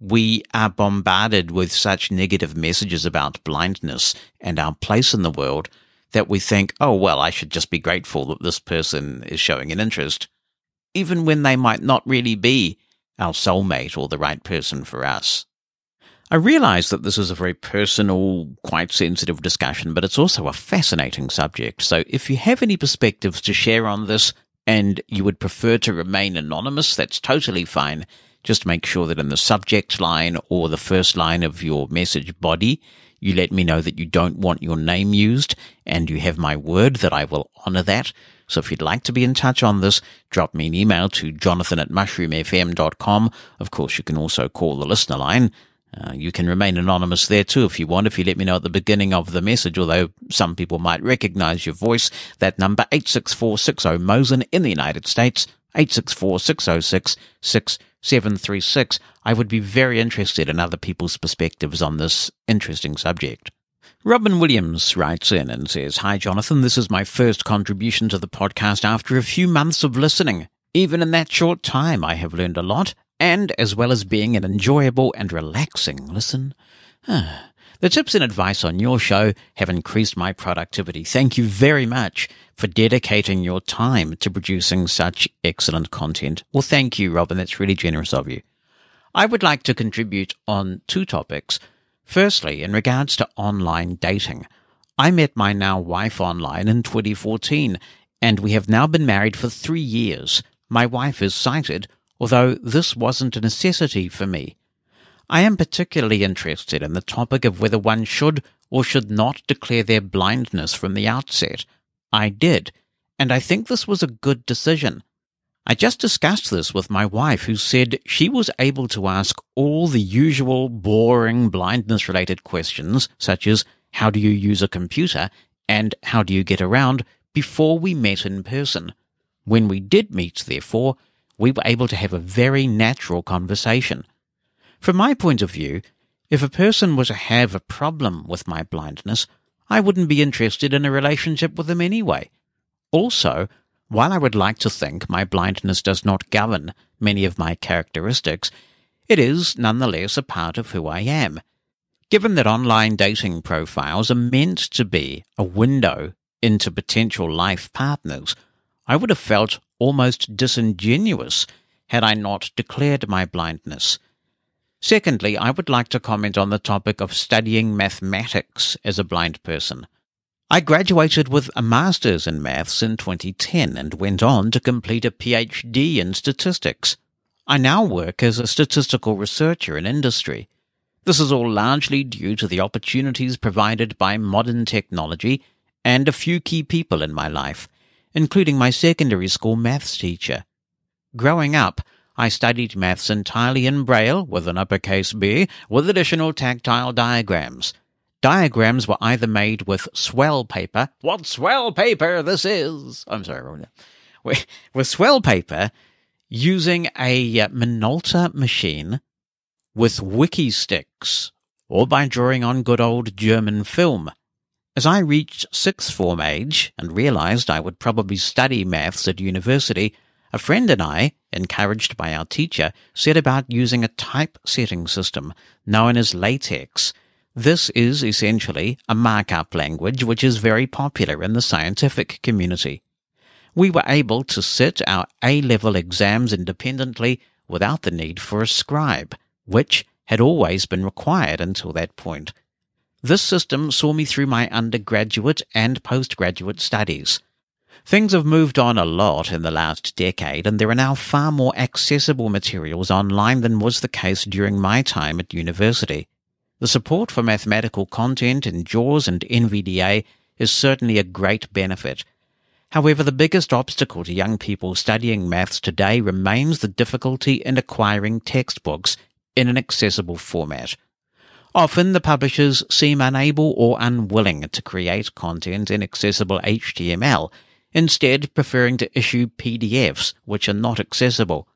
we are bombarded with such negative messages about blindness and our place in the world that we think, oh, well, I should just be grateful that this person is showing an interest, even when they might not really be our soulmate or the right person for us. I realize that this is a very personal, quite sensitive discussion, but it's also a fascinating subject. So if you have any perspectives to share on this and you would prefer to remain anonymous, that's totally fine just make sure that in the subject line or the first line of your message body, you let me know that you don't want your name used and you have my word that I will honor that. So if you'd like to be in touch on this, drop me an email to jonathan at mushroomfm.com. Of course, you can also call the listener line. Uh, you can remain anonymous there too if you want, if you let me know at the beginning of the message, although some people might recognize your voice. That number, 86460 Mosen in the United States, 864 606 736. I would be very interested in other people's perspectives on this interesting subject. Robin Williams writes in and says, Hi, Jonathan. This is my first contribution to the podcast after a few months of listening. Even in that short time, I have learned a lot, and as well as being an enjoyable and relaxing listen, ah, The tips and advice on your show have increased my productivity. Thank you very much for dedicating your time to producing such excellent content. Well, thank you, Robin. That's really generous of you. I would like to contribute on two topics. Firstly, in regards to online dating. I met my now wife online in 2014, and we have now been married for three years. My wife is sighted, although this wasn't a necessity for me. I am particularly interested in the topic of whether one should or should not declare their blindness from the outset. I did, and I think this was a good decision. I just discussed this with my wife, who said she was able to ask all the usual boring blindness related questions, such as how do you use a computer and how do you get around, before we met in person. When we did meet, therefore, we were able to have a very natural conversation. From my point of view, if a person were to have a problem with my blindness, I wouldn't be interested in a relationship with them anyway. Also, while I would like to think my blindness does not govern many of my characteristics, it is nonetheless a part of who I am. Given that online dating profiles are meant to be a window into potential life partners, I would have felt almost disingenuous had I not declared my blindness. Secondly, I would like to comment on the topic of studying mathematics as a blind person. I graduated with a master's in maths in 2010 and went on to complete a PhD in statistics. I now work as a statistical researcher in industry. This is all largely due to the opportunities provided by modern technology and a few key people in my life, including my secondary school maths teacher. Growing up, I studied maths entirely in Braille with an uppercase B with additional tactile diagrams. Diagrams were either made with swell paper. What swell paper this is! I'm sorry, with swell paper using a uh, Minolta machine with Wikki Stix or by drawing on good old German film. As I reached sixth form age and realized I would probably study maths at university, a friend and I, encouraged by our teacher, set about using a typesetting system known as LaTeX. This is essentially a markup language which is very popular in the scientific community. We were able to sit our A-level exams independently without the need for a scribe, which had always been required until that point. This system saw me through my undergraduate and postgraduate studies. Things have moved on a lot in the last decade, and there are now far more accessible materials online than was the case during my time at university. The support for mathematical content in JAWS and NVDA is certainly a great benefit. However, the biggest obstacle to young people studying maths today remains the difficulty in acquiring textbooks in an accessible format. Often the publishers seem unable or unwilling to create content in accessible HTML instead preferring to issue PDFs which are not accessible.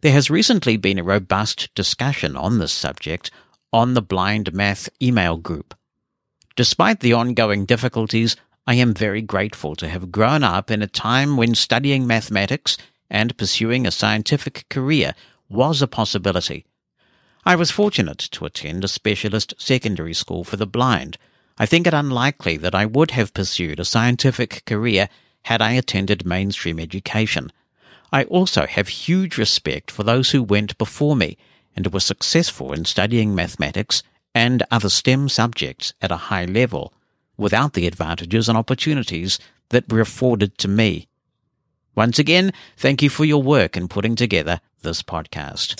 There has recently been a robust discussion on this subject on the Blind Math email group. Despite the ongoing difficulties, I am very grateful to have grown up in a time when studying mathematics and pursuing a scientific career was a possibility. I was fortunate to attend a specialist secondary school for the blind. I think it unlikely that I would have pursued a scientific career had I attended mainstream education. I also have huge respect for those who went before me and were successful in studying mathematics and other STEM subjects at a high level without the advantages and opportunities that were afforded to me. Once again, thank you for your work in putting together this podcast.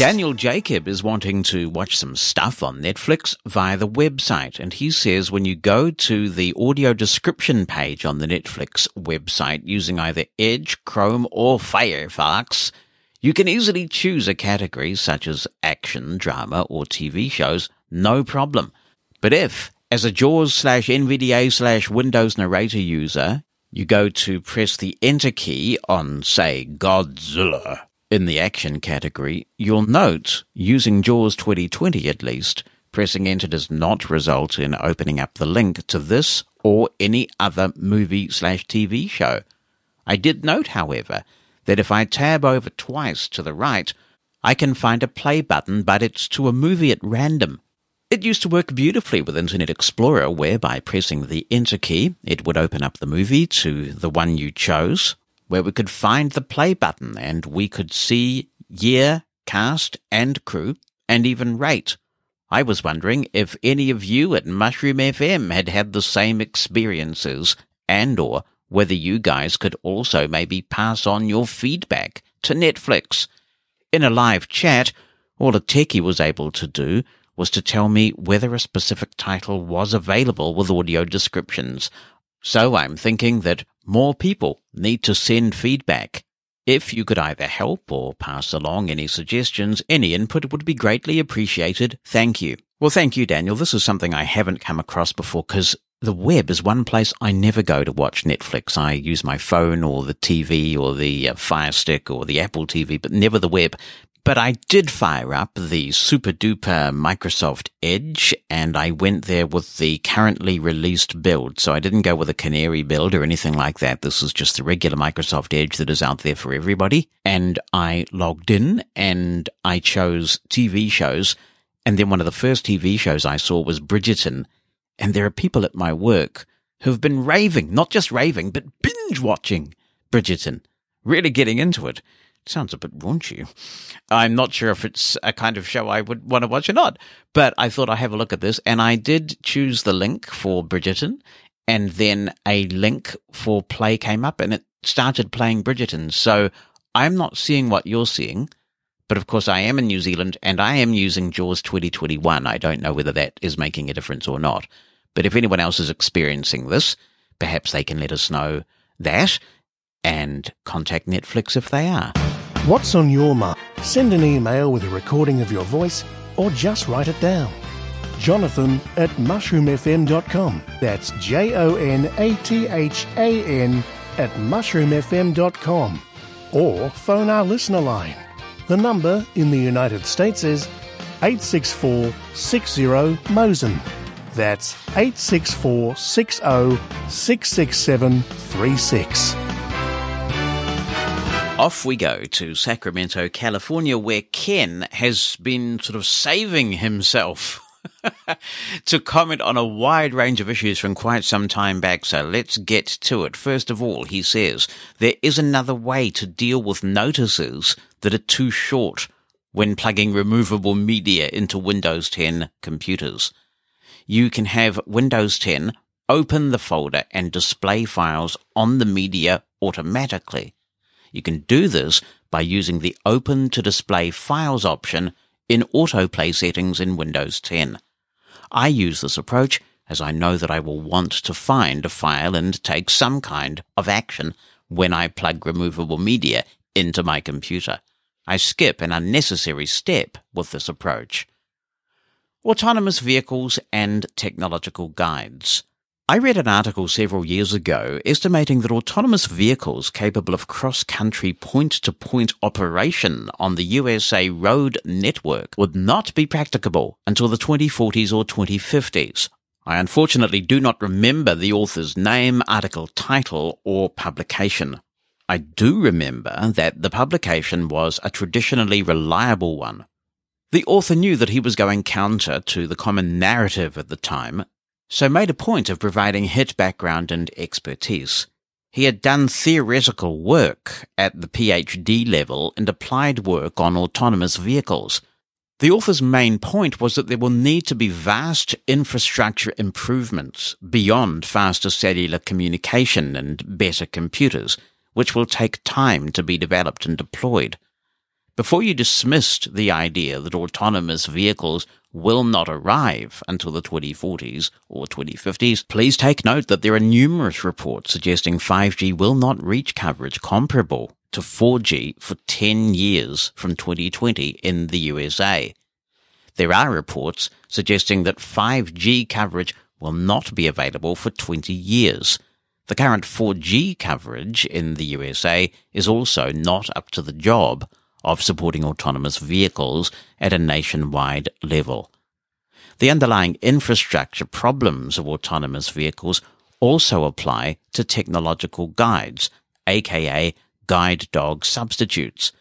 Daniel Jacob is wanting to watch some stuff on Netflix via the website, and he says when you go to the audio description page on the Netflix website using either Edge, Chrome, or Firefox, you can easily choose a category such as action, drama, or TV shows, no problem. But if, as a JAWS slash NVDA slash Windows narrator user, you go to press the enter key on, say, Godzilla, in the action category, you'll note, using JAWS 2020 at least, pressing enter does not result in opening up the link to this or any other movie slash TV show. I did note, however, that if I tab over twice to the right, I can find a play button, but it's to a movie at random. It used to work beautifully with Internet Explorer, where by pressing the Enter key, it would open up the movie to the one you chose, where we could find the play button and we could see year, cast, and crew, and even rate. I was wondering if any of you at Mushroom FM had had the same experiences, and or whether you guys could also maybe pass on your feedback to Netflix. In a live chat, all a techie was able to do was to tell me whether a specific title was available with audio descriptions. So I'm thinking that more people need to send feedback. If you could either help or pass along any suggestions, any input would be greatly appreciated. Thank you. Well, thank you, Daniel. This is something I haven't come across before because the web is one place I never go to watch Netflix. I use my phone or the TV or the uh, Fire Stick or the Apple TV, but never the web but I did fire up the super duper Microsoft Edge and I went there with the currently released build. So I didn't go with a Canary build or anything like that. This is just the regular Microsoft Edge that is out there for everybody. And I logged in and I chose TV shows. And then one of the first TV shows I saw was Bridgerton. And there are people at my work who've been raving, not just raving, but binge watching Bridgerton, really getting into it sounds a bit raunchy. I'm not sure if it's a kind of show I would want to watch or not, but I thought I'd have a look at this and I did choose the link for Bridgerton and then a link for play came up and it started playing Bridgerton. So I'm not seeing what you're seeing, but of course I am in New Zealand and I am using JAWS 2021. I don't know whether that is making a difference or not, but if anyone else is experiencing this, perhaps they can let us know that and contact Netflix if they are. What's on your mind? Send an email with a recording of your voice or just write it down. Jonathan at mushroomfm.com. That's J O N A T H A N at mushroomfm.com. Or phone our listener line. The number in the United States is 864 60 Mosen. That's 864 60 667 36 off we go to Sacramento, California, where Ken has been sort of saving himself to comment on a wide range of issues from quite some time back. So let's get to it. First of all, he says there is another way to deal with notices that are too short when plugging removable media into Windows 10 computers. You can have Windows 10 open the folder and display files on the media automatically. You can do this by using the Open to Display Files option in autoplay settings in Windows 10. I use this approach as I know that I will want to find a file and take some kind of action when I plug removable media into my computer. I skip an unnecessary step with this approach. Autonomous vehicles and technological guides. I read an article several years ago estimating that autonomous vehicles capable of cross-country point-to-point operation on the USA road network would not be practicable until the 2040s or 2050s. I unfortunately do not remember the author's name, article title, or publication. I do remember that the publication was a traditionally reliable one. The author knew that he was going counter to the common narrative at the time so made a point of providing hit background and expertise. He had done theoretical work at the PhD level and applied work on autonomous vehicles. The author's main point was that there will need to be vast infrastructure improvements beyond faster cellular communication and better computers, which will take time to be developed and deployed. Before you dismissed the idea that autonomous vehicles will not arrive until the 2040s or 2050s, please take note that there are numerous reports suggesting 5G will not reach coverage comparable to 4G for 10 years from 2020 in the USA. There are reports suggesting that 5G coverage will not be available for 20 years. The current 4G coverage in the USA is also not up to the job of supporting autonomous vehicles at a nationwide level. The underlying infrastructure problems of autonomous vehicles also apply to technological guides, aka guide dog substitutes.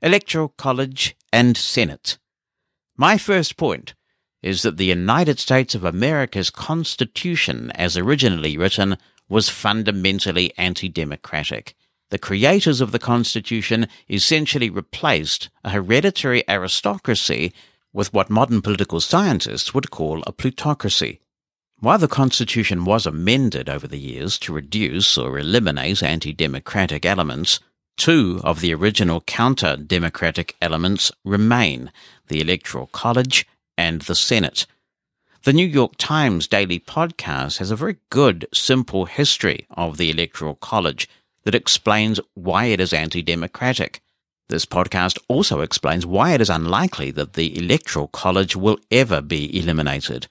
Electoral College, and Senate. My first point is that the United States of America's Constitution, as originally written, was fundamentally anti-democratic. The creators of the Constitution essentially replaced a hereditary aristocracy with what modern political scientists would call a plutocracy. While the Constitution was amended over the years to reduce or eliminate anti-democratic elements, two of the original counter-democratic elements remain, the Electoral College and the Senate. The New York Times daily podcast has a very good, simple history of the Electoral College that explains why it is anti-democratic. This podcast also explains why it is unlikely that the Electoral College will ever be eliminated.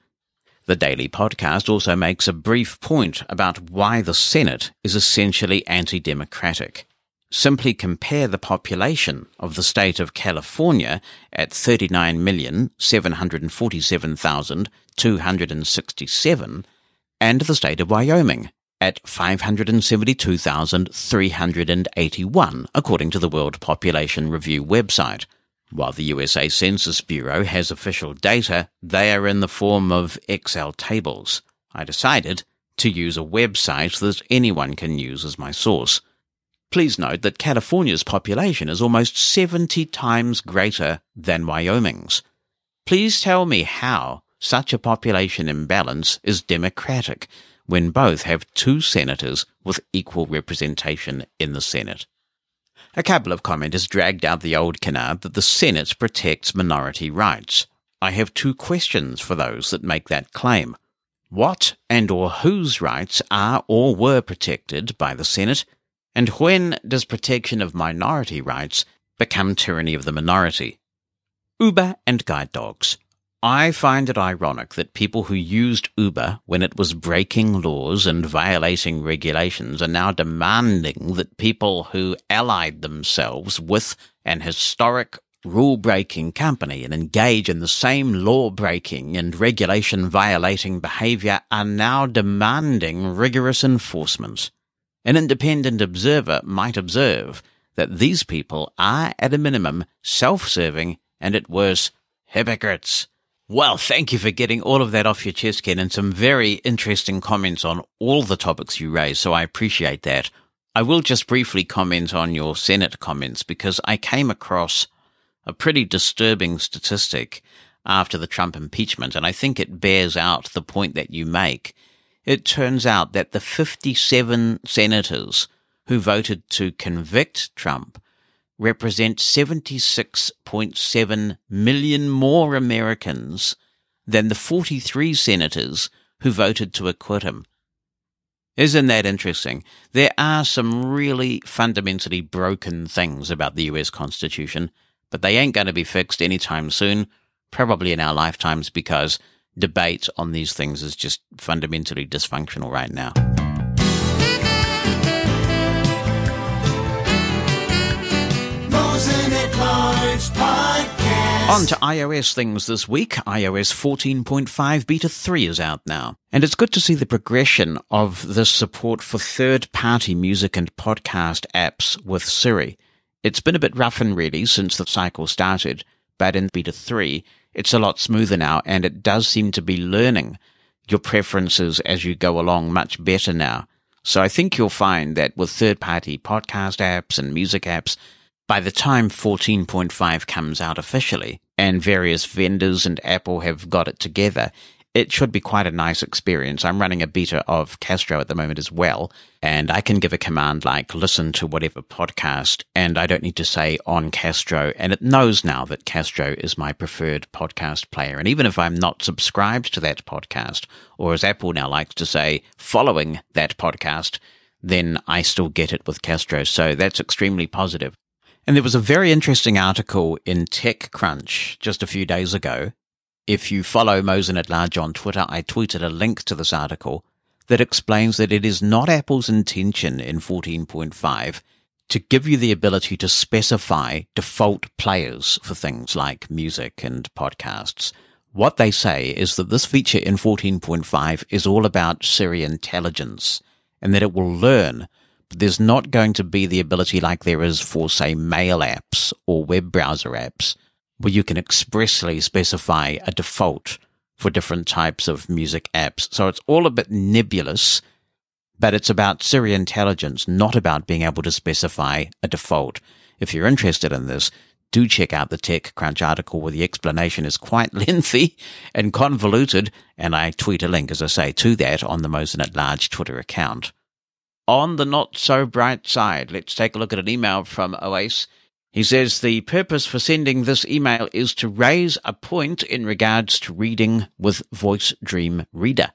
The daily podcast also makes a brief point about why the Senate is essentially anti-democratic. Simply compare the population of the state of California at 39,747,267 and the state of Wyoming at 572,381, according to the World Population Review website. While the USA Census Bureau has official data, they are in the form of Excel tables. I decided to use a website that anyone can use as my source. Please note that California's population is almost 70 times greater than Wyoming's. Please tell me how such a population imbalance is democratic when both have two senators with equal representation in the Senate. A couple of commenters dragged out the old canard that the Senate protects minority rights. I have two questions for those that make that claim. What and or whose rights are or were protected by the Senate? And when does protection of minority rights become tyranny of the minority? Uber and guide dogs. I find it ironic that people who used Uber when it was breaking laws and violating regulations are now demanding that people who allied themselves with an historic rule breaking company and engage in the same law breaking and regulation violating behavior are now demanding rigorous enforcement. An independent observer might observe that these people are at a minimum self serving and at worst hypocrites. Well, thank you for getting all of that off your chest, Ken, and some very interesting comments on all the topics you raised, so I appreciate that. I will just briefly comment on your Senate comments because I came across a pretty disturbing statistic after the Trump impeachment, and I think it bears out the point that you make. It turns out that the 57 senators who voted to convict Trump represent 76.7 million more Americans than the 43 senators who voted to acquit him. Isn't that interesting? There are some really fundamentally broken things about the US Constitution, but they ain't going to be fixed anytime soon, probably in our lifetimes because debate on these things is just fundamentally dysfunctional right now. On to iOS things this week. iOS 14.5 Beta 3 is out now. And it's good to see the progression of this support for third party music and podcast apps with Siri. It's been a bit rough and ready since the cycle started, but in Beta 3, it's a lot smoother now and it does seem to be learning your preferences as you go along much better now. So I think you'll find that with third party podcast apps and music apps, by the time 14.5 comes out officially and various vendors and Apple have got it together, it should be quite a nice experience. I'm running a beta of Castro at the moment as well, and I can give a command like listen to whatever podcast, and I don't need to say on Castro, and it knows now that Castro is my preferred podcast player. And even if I'm not subscribed to that podcast, or as Apple now likes to say, following that podcast, then I still get it with Castro. So that's extremely positive. And there was a very interesting article in TechCrunch just a few days ago. If you follow Mosen at Large on Twitter, I tweeted a link to this article that explains that it is not Apple's intention in 14.5 to give you the ability to specify default players for things like music and podcasts. What they say is that this feature in 14.5 is all about Siri intelligence and that it will learn There's not going to be the ability like there is for, say, mail apps or web browser apps, where you can expressly specify a default for different types of music apps. So it's all a bit nebulous, but it's about Siri intelligence, not about being able to specify a default. If you're interested in this, do check out the TechCrunch article where the explanation is quite lengthy and convoluted, and I tweet a link, as I say, to that on the Mosen at Large Twitter account. On the not so bright side, let's take a look at an email from Oase. He says the purpose for sending this email is to raise a point in regards to reading with Voice Dream Reader.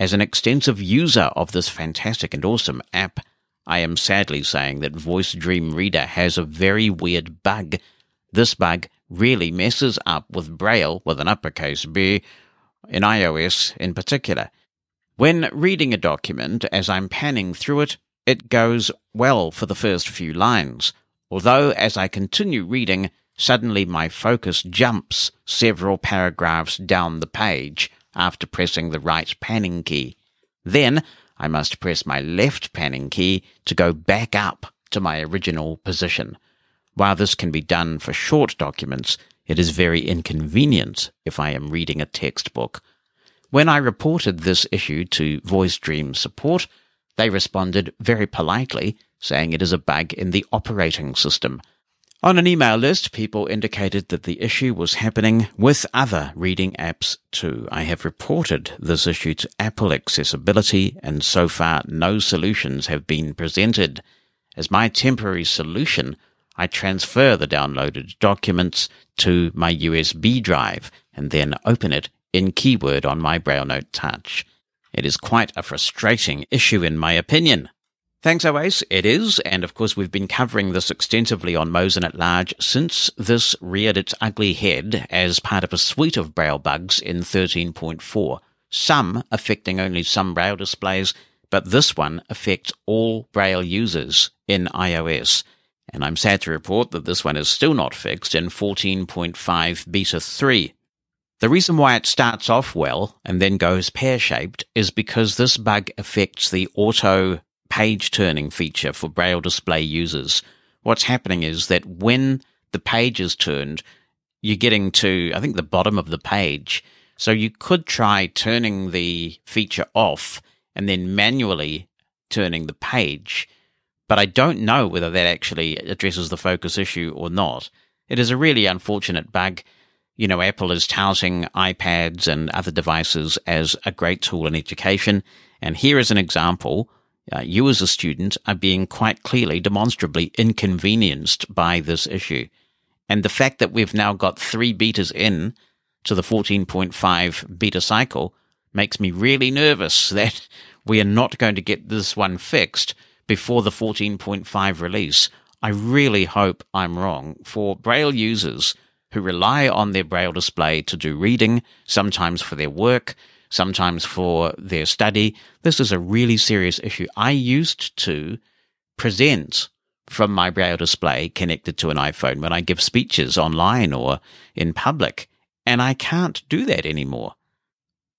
As an extensive user of this fantastic and awesome app, I am sadly saying that Voice Dream Reader has a very weird bug. This bug really messes up with Braille with an uppercase B in iOS in particular. When reading a document, as I'm panning through it, it goes well for the first few lines although as I continue reading, suddenly my focus jumps several paragraphs down the page after pressing the right panning key. Then I must press my left panning key to go back up to my original position. While this can be done for short documents, it is very inconvenient if I am reading a textbook. When I reported this issue to Voice Dream support, they responded very politely saying it is a bug in the operating system. On an email list, people indicated that the issue was happening with other reading apps too. I have reported this issue to Apple Accessibility, and so far no solutions have been presented. As my temporary solution, I transfer the downloaded documents to my USB drive and then open it in Keyword on my BrailleNote Touch. It is quite a frustrating issue in my opinion. Thanks, Oase. It is. And of course, we've been covering this extensively on Mosen at Large since this reared its ugly head as part of a suite of Braille bugs in 13.4. Some affecting only some Braille displays, but this one affects all Braille users in iOS. And I'm sad to report that this one is still not fixed in 14.5 beta 3. The reason why it starts off well and then goes pear shaped is because this bug affects the auto page turning feature for Braille display users. What's happening is that when the page is turned, you're getting to, I think, the bottom of the page. So you could try turning the feature off and then manually turning the page. But I don't know whether that actually addresses the focus issue or not. It is a really unfortunate bug. You know, Apple is touting iPads and other devices as a great tool in education. And here is an example uh, you as a student are being quite clearly, demonstrably inconvenienced by this issue. And the fact that we've now got three betas in to the 14.5 beta cycle makes me really nervous that we are not going to get this one fixed before the 14.5 release. I really hope I'm wrong. For Braille users who rely on their Braille display to do reading, sometimes for their work, sometimes for their study. This is a really serious issue. I used to present from my braille display connected to an iPhone when I give speeches online or in public, and I can't do that anymore.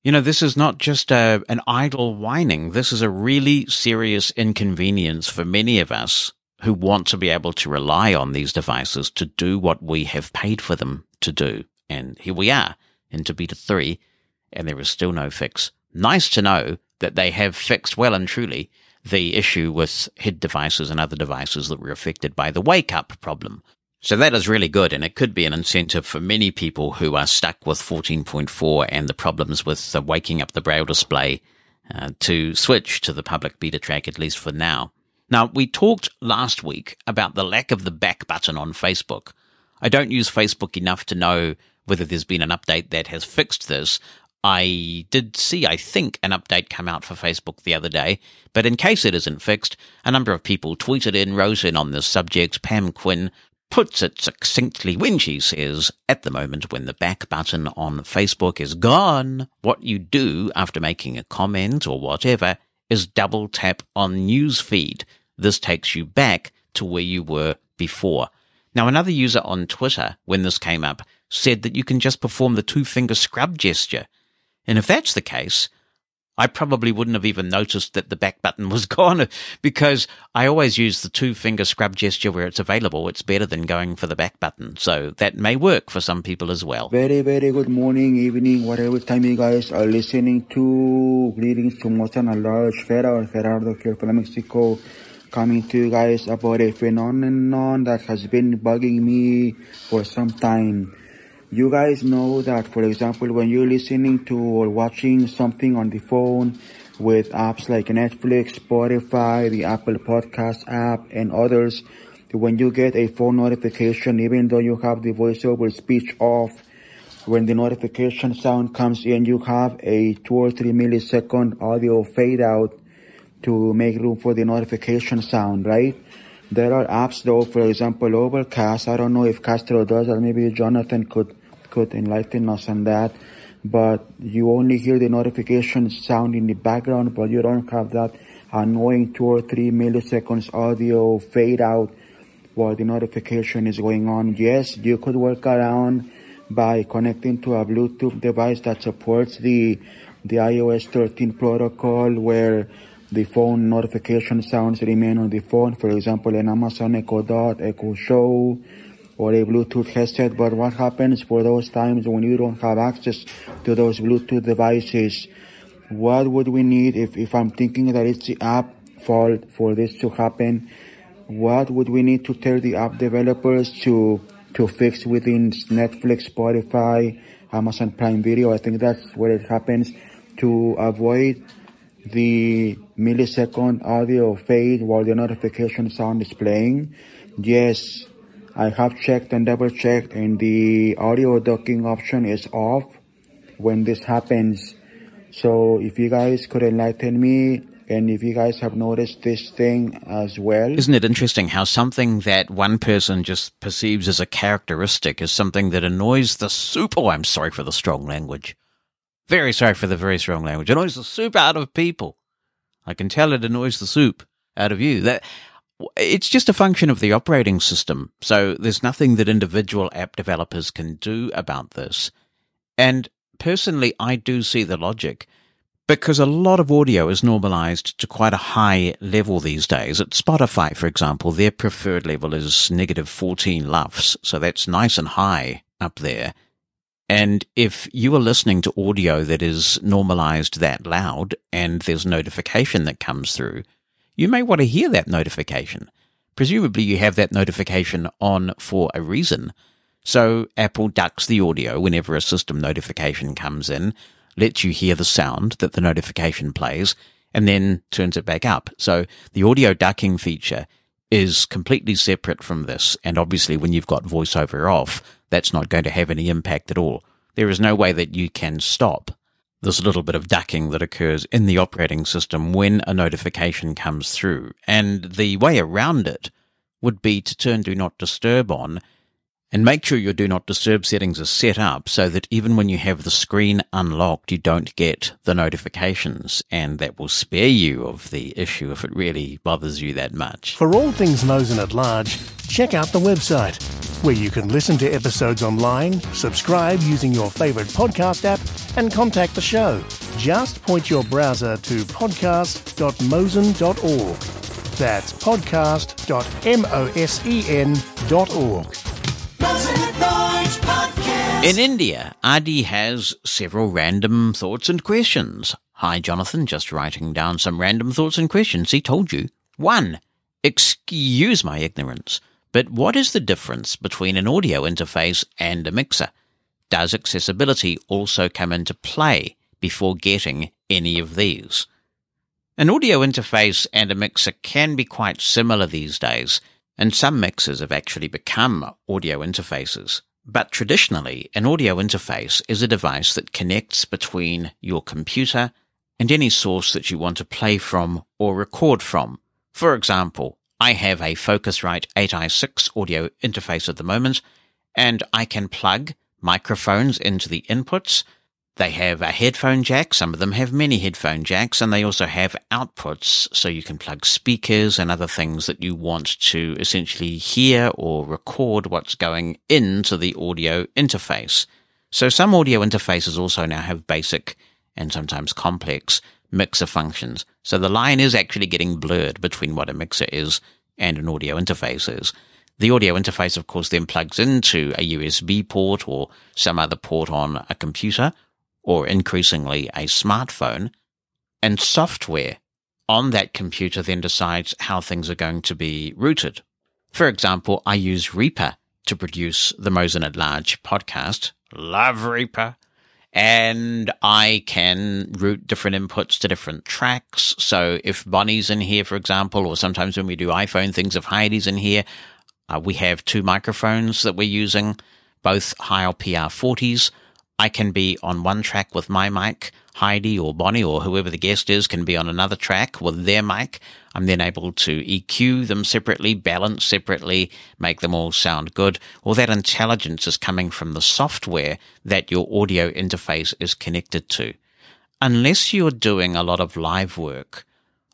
You know, this is not just a, an idle whining. This is a really serious inconvenience for many of us who want to be able to rely on these devices to do what we have paid for them to do. And here we are into beta 3 and there is still no fix. Nice to know that they have fixed well and truly the issue with HID devices and other devices that were affected by the wake up problem. So that is really good, and it could be an incentive for many people who are stuck with 14.4 and the problems with uh, waking up the braille display uh, to switch to the public beta track, at least for now. Now, we talked last week about the lack of the back button on Facebook. I don't use Facebook enough to know whether there's been an update that has fixed this, I did see, I think, an update come out for Facebook the other day, but in case it isn't fixed, a number of people tweeted in, wrote in on this subject. Pam Quinn puts it succinctly when she says, at the moment when the back button on Facebook is gone, what you do after making a comment or whatever is double tap on newsfeed. This takes you back to where you were before. Now, another user on Twitter, when this came up, said that you can just perform the two finger scrub gesture and if that's the case, I probably wouldn't have even noticed that the back button was gone because I always use the two finger scrub gesture where it's available. It's better than going for the back button. So that may work for some people as well. Very, very good morning, evening, whatever time you guys are listening to. Greetings to Mosen at Large Fera or Gerardo here from Mexico. Coming to you guys about a phenomenon that has been bugging me for some time. You guys know that, for example, when you're listening to or watching something on the phone with apps like Netflix, Spotify, the Apple Podcast app, and others, when you get a phone notification, even though you have the voiceover speech off, when the notification sound comes in, you have a two or three millisecond audio fade out to make room for the notification sound, right? There are apps though, for example, Overcast. I don't know if Castro does, or maybe Jonathan could could enlighten us on that. But you only hear the notification sound in the background, but you don't have that annoying two or three milliseconds audio fade out while the notification is going on. Yes, you could work around by connecting to a Bluetooth device that supports the the iOS 13 protocol where the phone notification sounds remain on the phone. For example, an Amazon Echo Dot, Echo Show, or a Bluetooth headset. But what happens for those times when you don't have access to those Bluetooth devices? What would we need if, if I'm thinking that it's the app fault for this to happen? What would we need to tell the app developers to, to fix within Netflix, Spotify, Amazon Prime Video? I think that's where it happens to avoid the millisecond audio fade while the notification sound is playing. Yes, I have checked and double checked and the audio ducking option is off when this happens. So if you guys could enlighten me and if you guys have noticed this thing as well. Isn't it interesting how something that one person just perceives as a characteristic is something that annoys the soup? Oh, I'm sorry for the strong language. Very sorry for the very strong language. Annoys the soup out of people. I can tell it annoys the soup out of you. That it's just a function of the operating system. So there's nothing that individual app developers can do about this. And personally, I do see the logic because a lot of audio is normalized to quite a high level these days. At Spotify, for example, their preferred level is negative 14 LUFS. So that's nice and high up there. And if you are listening to audio that is normalized that loud and there's notification that comes through, you may want to hear that notification. Presumably you have that notification on for a reason. So Apple ducks the audio whenever a system notification comes in, lets you hear the sound that the notification plays, and then turns it back up. So the audio ducking feature is completely separate from this. And obviously when you've got voiceover off, that's not going to have any impact at all. There is no way that you can stop this little bit of ducking that occurs in the operating system when a notification comes through. And the way around it would be to turn do not disturb on and make sure your do not disturb settings are set up so that even when you have the screen unlocked, you don't get the notifications and that will spare you of the issue if it really bothers you that much. For all things Mosen at Large, check out the website where you can listen to episodes online, subscribe using your favorite podcast app, and contact the show. Just point your browser to podcast.mosen.org. That's podcast.mosen.org. In India, Adi has several random thoughts and questions. Hi, Jonathan, just writing down some random thoughts and questions. He told you. One, excuse my ignorance, but what is the difference between an audio interface and a mixer? Does accessibility also come into play before getting any of these? An audio interface and a mixer can be quite similar these days, and some mixers have actually become audio interfaces. But traditionally, an audio interface is a device that connects between your computer and any source that you want to play from or record from. For example, I have a Focusrite 8i6 audio interface at the moment, and I can plug microphones into the inputs they have a headphone jack. Some of them have many headphone jacks and they also have outputs so you can plug speakers and other things that you want to essentially hear or record what's going into the audio interface. So some audio interfaces also now have basic and sometimes complex mixer functions. So the line is actually getting blurred between what a mixer is and an audio interface is. The audio interface, of course, then plugs into a USB port or some other port on a computer or increasingly a smartphone. And software on that computer then decides how things are going to be routed. For example, I use Reaper to produce the Mosen at Large podcast. Love Reaper. And I can route different inputs to different tracks. So if Bonnie's in here, for example, or sometimes when we do iPhone things, if Heidi's in here, uh, we have two microphones that we're using, both Heil PR40s. I can be on one track with my mic. Heidi or Bonnie or whoever the guest is can be on another track with their mic. I'm then able to EQ them separately, balance separately, make them all sound good. All that intelligence is coming from the software that your audio interface is connected to. Unless you're doing a lot of live work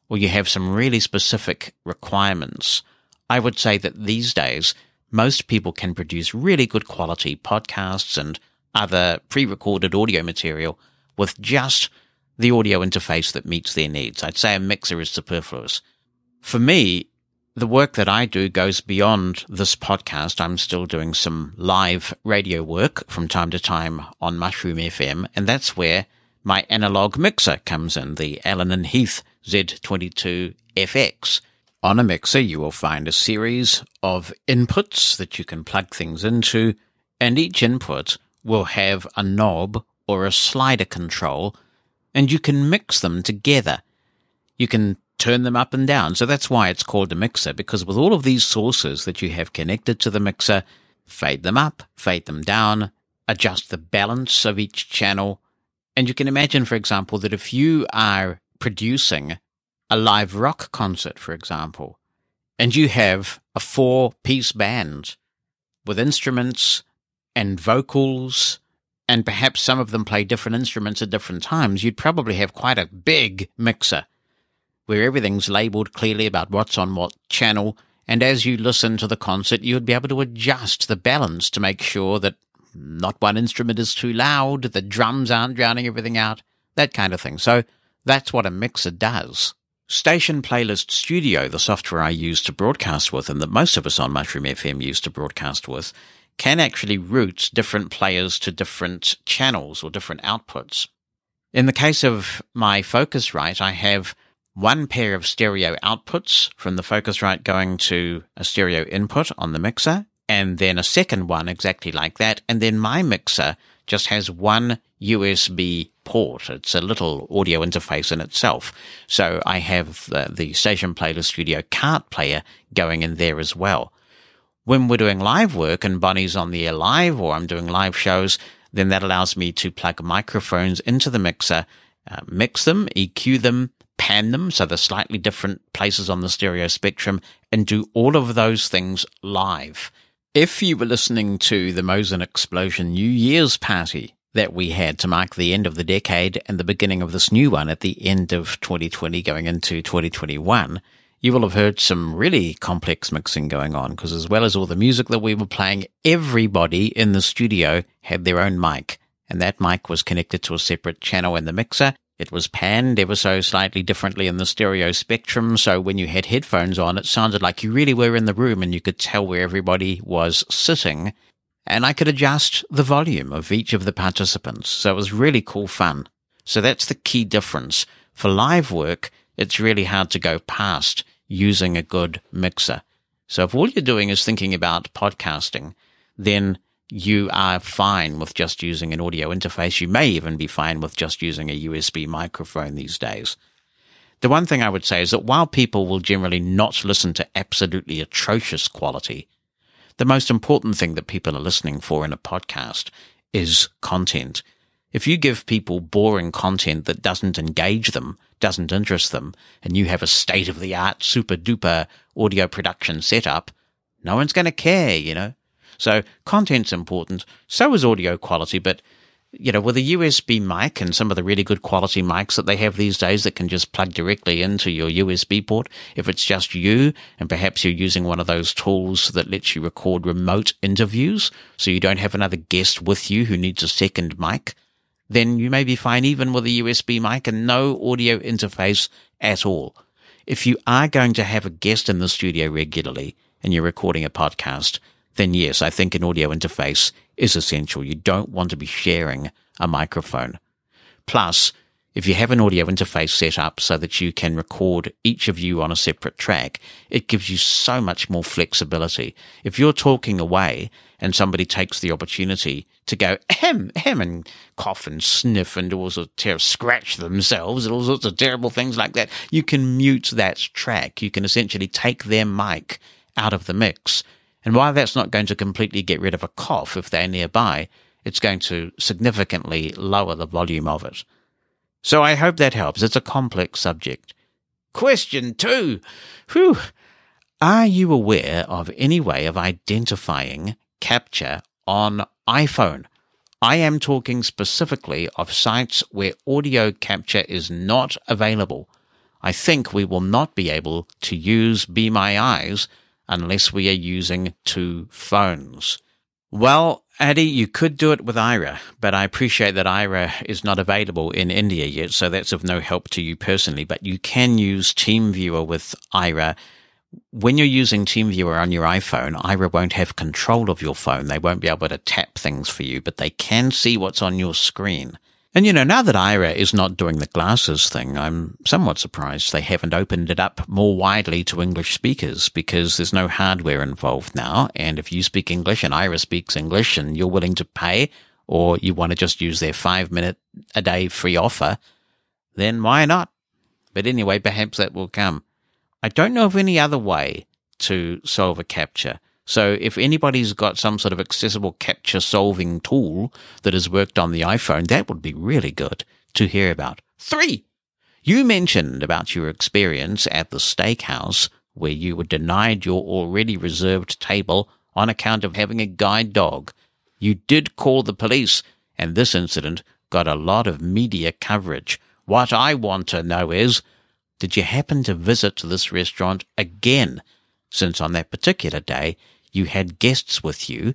or you have some really specific requirements, I would say that these days, most people can produce really good quality podcasts and other pre-recorded audio material with just the audio interface that meets their needs. I'd say a mixer is superfluous. For me, the work that I do goes beyond this podcast. I'm still doing some live radio work from time to time on Mushroom FM, and that's where my analog mixer comes in, the Allen and Heath Z22FX. On a mixer, you will find a series of inputs that you can plug things into, and each input will have a knob or a slider control, and you can mix them together. You can turn them up and down. So that's why it's called a mixer, because with all of these sources that you have connected to the mixer, fade them up, fade them down, adjust the balance of each channel. And you can imagine, for example, that if you are producing a live rock concert, for example, and you have a four piece band with instruments and vocals and perhaps some of them play different instruments at different times, you'd probably have quite a big mixer where everything's labeled clearly about what's on what channel. And as you listen to the concert, you'd be able to adjust the balance to make sure that not one instrument is too loud, the drums aren't drowning everything out, that kind of thing. So that's what a mixer does. Station Playlist Studio, the software I use to broadcast with and that most of us on Mushroom FM use to broadcast with, can actually route different players to different channels or different outputs. In the case of my Focusrite, I have one pair of stereo outputs from the Focusrite going to a stereo input on the mixer, and then a second one exactly like that. And then my mixer just has one USB port. It's a little audio interface in itself. So I have the, the Station Playlist Studio cart player going in there as well when we're doing live work and Bonnie's on the air live or I'm doing live shows, then that allows me to plug microphones into the mixer, uh, mix them, EQ them, pan them so they're slightly different places on the stereo spectrum and do all of those things live. If you were listening to the Mosen Explosion New Year's party that we had to mark the end of the decade and the beginning of this new one at the end of 2020 going into 2021, you will have heard some really complex mixing going on because as well as all the music that we were playing, everybody in the studio had their own mic and that mic was connected to a separate channel in the mixer. It was panned ever so slightly differently in the stereo spectrum. So when you had headphones on, it sounded like you really were in the room and you could tell where everybody was sitting. And I could adjust the volume of each of the participants. So it was really cool fun. So that's the key difference. For live work, it's really hard to go past using a good mixer. So if all you're doing is thinking about podcasting, then you are fine with just using an audio interface. You may even be fine with just using a USB microphone these days. The one thing I would say is that while people will generally not listen to absolutely atrocious quality, the most important thing that people are listening for in a podcast is content. If you give people boring content that doesn't engage them, doesn't interest them, and you have a state of the art, super duper audio production setup, no one's going to care, you know? So content's important. So is audio quality, but you know, with a USB mic and some of the really good quality mics that they have these days that can just plug directly into your USB port, if it's just you and perhaps you're using one of those tools that lets you record remote interviews so you don't have another guest with you who needs a second mic, then you may be fine even with a USB mic and no audio interface at all. If you are going to have a guest in the studio regularly and you're recording a podcast, then yes, I think an audio interface is essential. You don't want to be sharing a microphone. Plus, if you have an audio interface set up so that you can record each of you on a separate track, it gives you so much more flexibility. If you're talking away and somebody takes the opportunity to go ahem, ahem, and cough and sniff and do all sorts of scratch themselves and all sorts of terrible things like that, you can mute that track. You can essentially take their mic out of the mix. And while that's not going to completely get rid of a cough if they're nearby, it's going to significantly lower the volume of it. So I hope that helps. It's a complex subject. Question two. Whew. Are you aware of any way of identifying CAPTCHA on iPhone? I am talking specifically of sites where audio CAPTCHA is not available. I think we will not be able to use Be My Eyes unless we are using two phones. Well, Adi, you could do it with Aira, but I appreciate that Aira is not available in India yet, so that's of no help to you personally. But you can use TeamViewer with Aira. When you're using TeamViewer on your iPhone, Aira won't have control of your phone. They won't be able to tap things for you, but they can see what's on your screen. And you know, now that Aira uh, is not doing the glasses thing, I'm somewhat surprised they haven't opened it up more widely to English speakers because there's no hardware involved now. And if you speak English and Aira speaks English and you're willing to pay or you want to just use their five minute a day free offer, then why not? But anyway, perhaps that will come. I don't know of any other way to solve a CAPTCHA. So if anybody's got some sort of accessible CAPTCHA solving tool that has worked on the iPhone, that would be really good to hear about. Three, you mentioned about your experience at the steakhouse where you were denied your already reserved table on account of having a guide dog. You did call the police, and this incident got a lot of media coverage. What I want to know is, did you happen to visit this restaurant again? Since on that particular day, you had guests with you,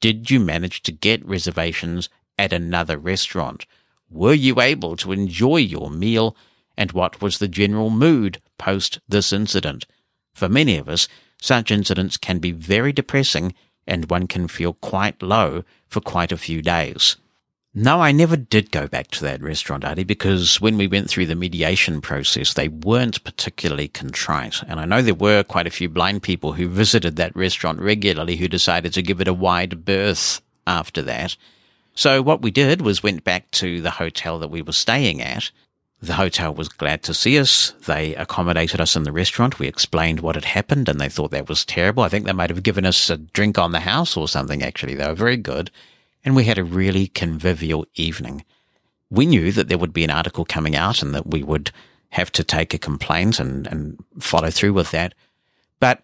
did you manage to get reservations at another restaurant? Were you able to enjoy your meal? And what was the general mood post this incident? For many of us, such incidents can be very depressing and one can feel quite low for quite a few days. No, I never did go back to that restaurant, Adi, because when we went through the mediation process, they weren't particularly contrite. And I know there were quite a few blind people who visited that restaurant regularly who decided to give it a wide berth after that. So what we did was went back to the hotel that we were staying at. The hotel was glad to see us. They accommodated us in the restaurant. We explained what had happened and they thought that was terrible. I think they might have given us a drink on the house or something, actually. They were very good and we had a really convivial evening. We knew that there would be an article coming out and that we would have to take a complaint and, and follow through with that. But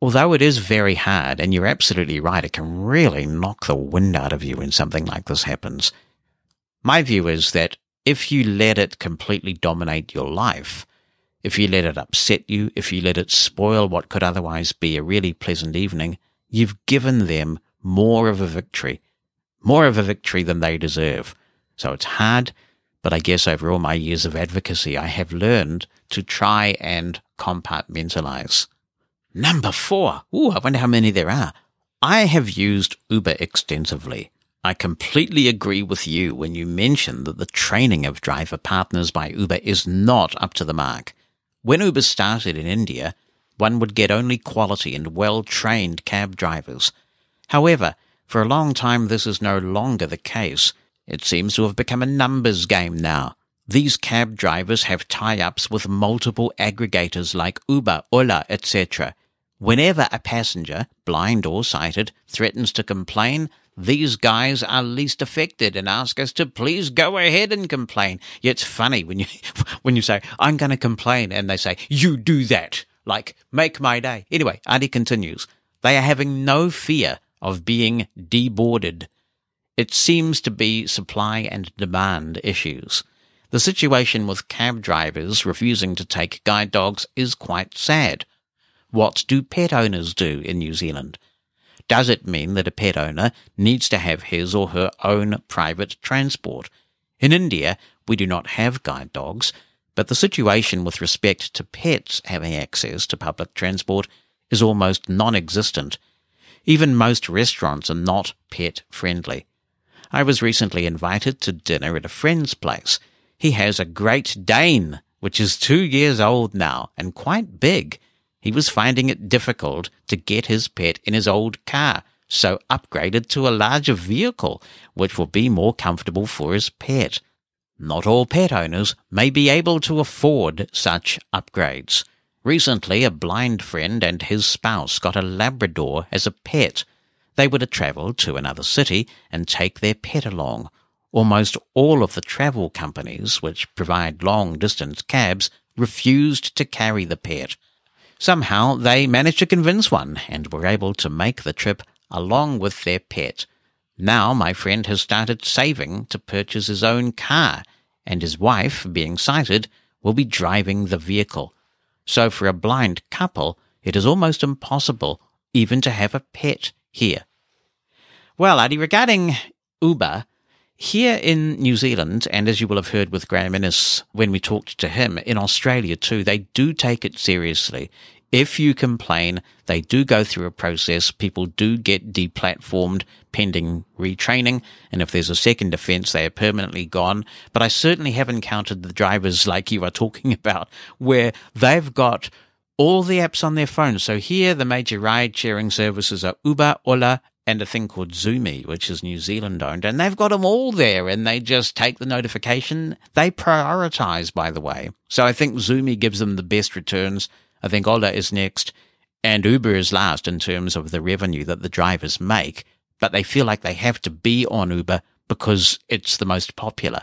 although it is very hard, and you're absolutely right, it can really knock the wind out of you when something like this happens. My view is that if you let it completely dominate your life, if you let it upset you, if you let it spoil what could otherwise be a really pleasant evening, you've given them more of a victory more of a victory than they deserve. So it's hard, but I guess over all my years of advocacy, I have learned to try and compartmentalize. Number four. Ooh, I wonder how many there are. I have used Uber extensively. I completely agree with you when you mention that the training of driver partners by Uber is not up to the mark. When Uber started in India, one would get only quality and well trained cab drivers. However, for a long time, this is no longer the case. It seems to have become a numbers game now. These cab drivers have tie-ups with multiple aggregators like Uber, Ola, etc. Whenever a passenger, blind or sighted, threatens to complain, these guys are least affected and ask us to please go ahead and complain. Yeah, it's funny when you when you say I'm going to complain and they say you do that. Like make my day. Anyway, Adi continues. They are having no fear of being deboarded. It seems to be supply and demand issues. The situation with cab drivers refusing to take guide dogs is quite sad. What do pet owners do in New Zealand? Does it mean that a pet owner needs to have his or her own private transport? In India, we do not have guide dogs, but the situation with respect to pets having access to public transport is almost non-existent. Even most restaurants are not pet friendly. I was recently invited to dinner at a friend's place. He has a Great Dane, which is two years old now and quite big. He was finding it difficult to get his pet in his old car, so upgraded to a larger vehicle, which will be more comfortable for his pet. Not all pet owners may be able to afford such upgrades. Recently, a blind friend and his spouse got a Labrador as a pet. They were to travel to another city and take their pet along. Almost all of the travel companies which provide long distance cabs refused to carry the pet. Somehow they managed to convince one and were able to make the trip along with their pet. Now my friend has started saving to purchase his own car, and his wife, being sighted, will be driving the vehicle. So for a blind couple, it is almost impossible even to have a pet here. Well, Adi, regarding Uber, here in New Zealand, and as you will have heard with Graeme Innes when we talked to him, in Australia too, they do take it seriously. If you complain, they do go through a process. People do get deplatformed pending retraining. And if there's a second offence, they are permanently gone. But I certainly have encountered the drivers like you are talking about where they've got all the apps on their phone. So here, the major ride sharing services are Uber, Ola, and a thing called Zoomy, which is New Zealand owned, and they've got them all there, and they just take the notification. They prioritize, by the way. So I think Zoomy gives them the best returns. I think Ola is next, and Uber is last in terms of the revenue that the drivers make, but they feel like they have to be on Uber because it's the most popular.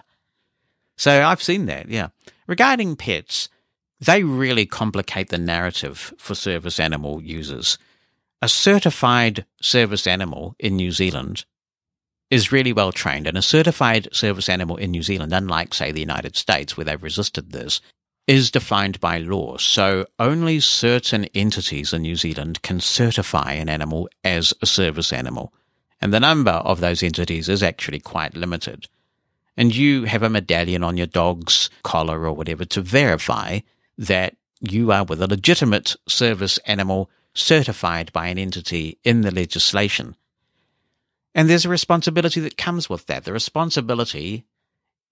So I've seen that, yeah. Regarding pets, they really complicate the narrative for service animal users. A certified service animal in New Zealand is really well trained, and a certified service animal in New Zealand, unlike, say, the United States, where they've resisted this, is defined by law. So only certain entities in New Zealand can certify an animal as a service animal. And the number of those entities is actually quite limited. And you have a medallion on your dog's collar or whatever to verify that you are with a legitimate service animal certified by an entity in the legislation. And there's a responsibility that comes with that. The responsibility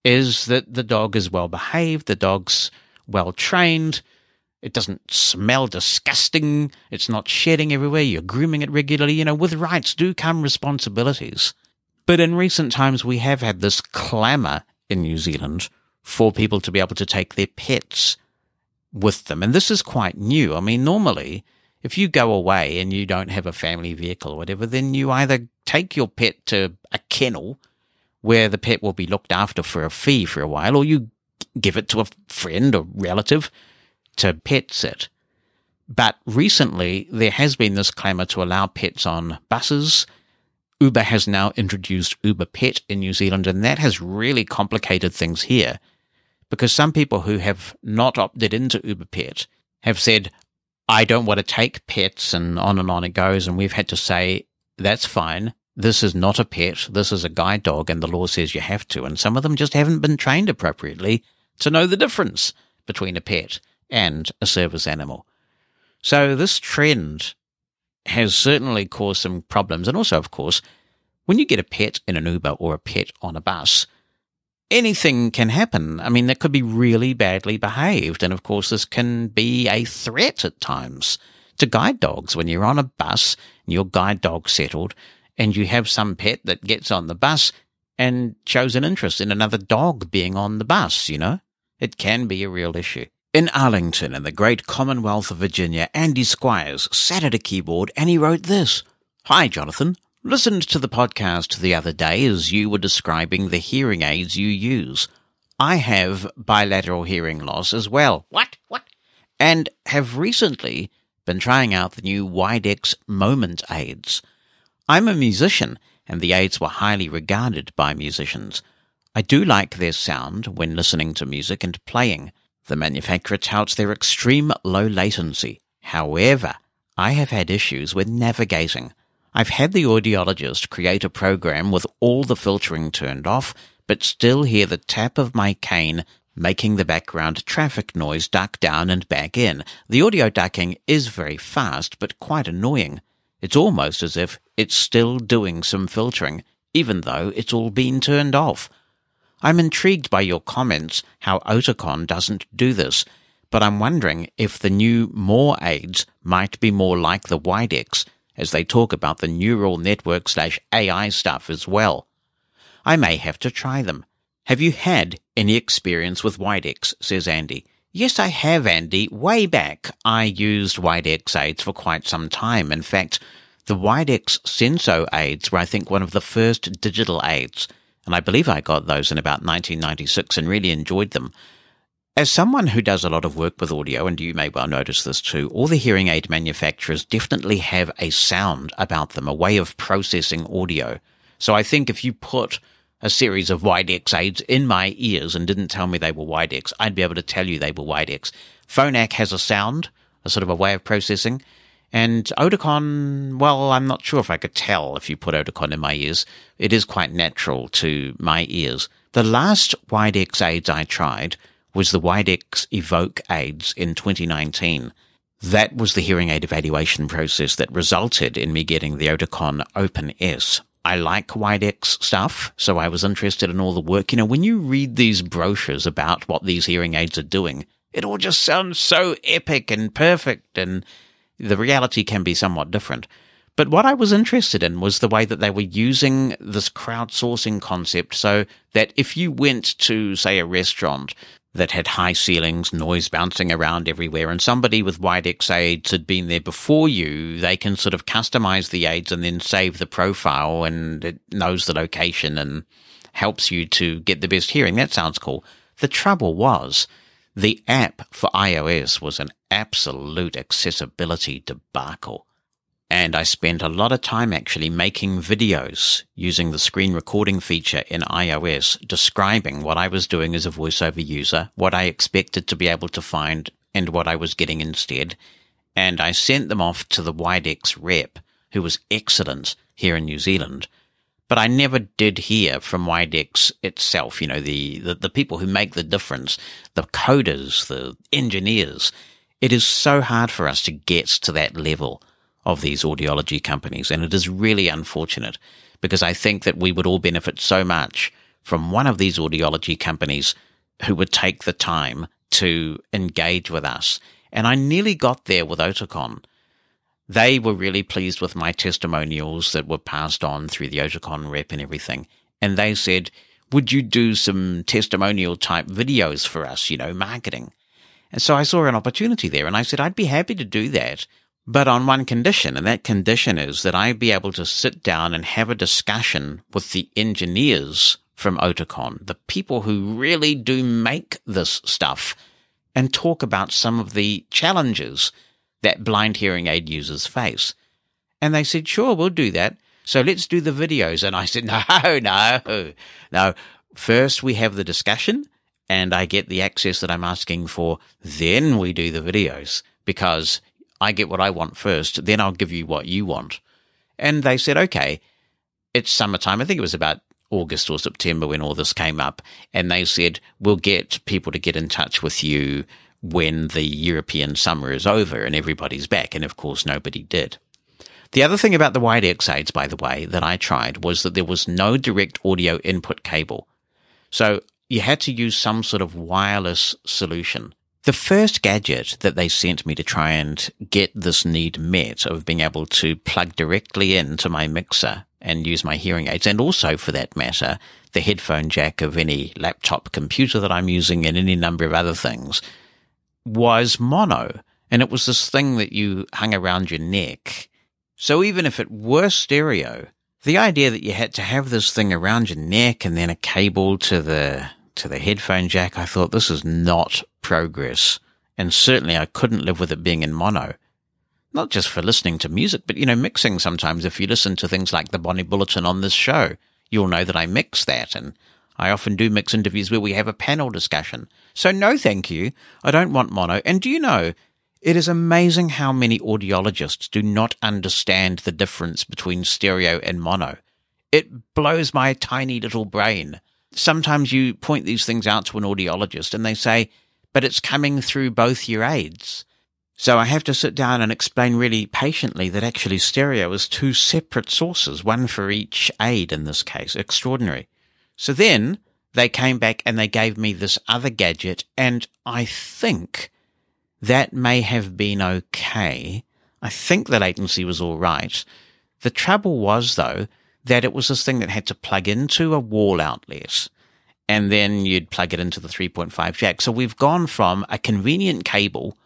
is that the dog is well behaved, the dog's well trained. It doesn't smell disgusting. It's not shedding everywhere. You're grooming it regularly. You know, with rights do come responsibilities. But in recent times, we have had this clamour in New Zealand for people to be able to take their pets with them. And this is quite new. I mean, normally, if you go away and you don't have a family vehicle or whatever, then you either take your pet to a kennel where the pet will be looked after for a fee for a while, or you give it to a friend or relative to pet sit. But recently, there has been this clamour to allow pets on buses. Uber has now introduced Uber Pet in New Zealand, and that has really complicated things here because some people who have not opted into Uber Pet have said, I don't want to take pets, and on and on it goes. And we've had to say, that's fine. This is not a pet. This is a guide dog, and the law says you have to. And some of them just haven't been trained appropriately to know the difference between a pet and a service animal. So this trend has certainly caused some problems. And also, of course, when you get a pet in an Uber or a pet on a bus, anything can happen. I mean, that could be really badly behaved. And of course, this can be a threat at times to guide dogs when you're on a bus and your guide dog settled and you have some pet that gets on the bus and shows an interest in another dog being on the bus, you know? It can be a real issue. In Arlington, in the great Commonwealth of Virginia, Andy Squires sat at a keyboard and he wrote this. Hi, Jonathan. Listened to the podcast the other day as you were describing the hearing aids you use. I have bilateral hearing loss as well. What? What? And have recently been trying out the new Widex Moment aids. I'm a musician, and the aids were highly regarded by musicians. I do like their sound when listening to music and playing. The manufacturer touts their extreme low latency. However, I have had issues with navigating. I've had the audiologist create a program with all the filtering turned off, but still hear the tap of my cane making the background traffic noise duck down and back in. The audio ducking is very fast, but quite annoying. It's almost as if it's still doing some filtering, even though it's all been turned off. I'm intrigued by your comments how Oticon doesn't do this, but I'm wondering if the new More aids might be more like the Widex, as they talk about the neural network slash AI stuff as well. I may have to try them. Have you had any experience with Widex? says Andy. Yes, I have, Andy. Way back, I used Widex aids for quite some time. In fact, the Widex Senso aids were, I think, one of the first digital aids, and I believe I got those in about 1996 and really enjoyed them. As someone who does a lot of work with audio, and you may well notice this too, all the hearing aid manufacturers definitely have a sound about them, a way of processing audio. So I think if you put a series of Widex aids in my ears and didn't tell me they were Widex, I'd be able to tell you they were Widex. Phonak has a sound, a sort of a way of processing. And Oticon, well, I'm not sure if I could tell if you put Oticon in my ears. It is quite natural to my ears. The last Widex aids I tried was the Widex Evoke aids in 2019. That was the hearing aid evaluation process that resulted in me getting the Oticon Open S. I like Widex stuff, so I was interested in all the work. You know, when you read these brochures about what these hearing aids are doing, it all just sounds so epic and perfect, and the reality can be somewhat different. But what I was interested in was the way that they were using this crowdsourcing concept so that if you went to, say, a restaurant that had high ceilings, noise bouncing around everywhere, and somebody with Widex aids had been there before you, they can sort of customize the aids and then save the profile and it knows the location and helps you to get the best hearing. That sounds cool. The trouble was the app for iOS was an absolute accessibility debacle. And I spent a lot of time actually making videos using the screen recording feature in iOS, describing what I was doing as a voiceover user, what I expected to be able to find, and what I was getting instead. And I sent them off to the Widex rep, who was excellent here in New Zealand. But I never did hear from Widex itself, you know, the, the, the people who make the difference, the coders, the engineers. It is so hard for us to get to that level of these audiology companies. And it is really unfortunate because I think that we would all benefit so much from one of these audiology companies who would take the time to engage with us. And I nearly got there with Oticon. They were really pleased with my testimonials that were passed on through the Oticon rep and everything. And they said, would you do some testimonial type videos for us, you know, marketing? And so I saw an opportunity there and I said, I'd be happy to do that but on one condition, and that condition is that I be able to sit down and have a discussion with the engineers from Oticon, the people who really do make this stuff, and talk about some of the challenges that blind hearing aid users face. And they said, sure, we'll do that. So let's do the videos. And I said, no, no, no. First we have the discussion and I get the access that I'm asking for. Then we do the videos because I get what I want first, then I'll give you what you want. And they said, okay, it's summertime. I think it was about August or September when all this came up. And they said, we'll get people to get in touch with you when the European summer is over and everybody's back. And of course, nobody did. The other thing about the Widex aids, by the way, that I tried was that there was no direct audio input cable. So you had to use some sort of wireless solution. The first gadget that they sent me to try and get this need met of being able to plug directly into my mixer and use my hearing aids, and also for that matter, the headphone jack of any laptop computer that I'm using and any number of other things, was mono. And it was this thing that you hung around your neck. So even if it were stereo, the idea that you had to have this thing around your neck and then a cable to the to the headphone jack, I thought this is not progress. And certainly I couldn't live with it being in mono. Not just for listening to music, but you know, mixing sometimes. If you listen to things like the Bonnie Bulletin on this show, you'll know that I mix that. And I often do mix interviews where we have a panel discussion. So no, thank you. I don't want mono. And do you know, it is amazing how many audiologists do not understand the difference between stereo and mono. It blows my tiny little brain sometimes you point these things out to an audiologist and they say, but it's coming through both your aids. So I have to sit down and explain really patiently that actually stereo is two separate sources, one for each aid in this case. Extraordinary. So then they came back and they gave me this other gadget and I think that may have been okay. I think the latency was all right. The trouble was though that it was this thing that had to plug into a wall outlet and then you'd plug it into the 3.5 jack. So we've gone from a convenient cable.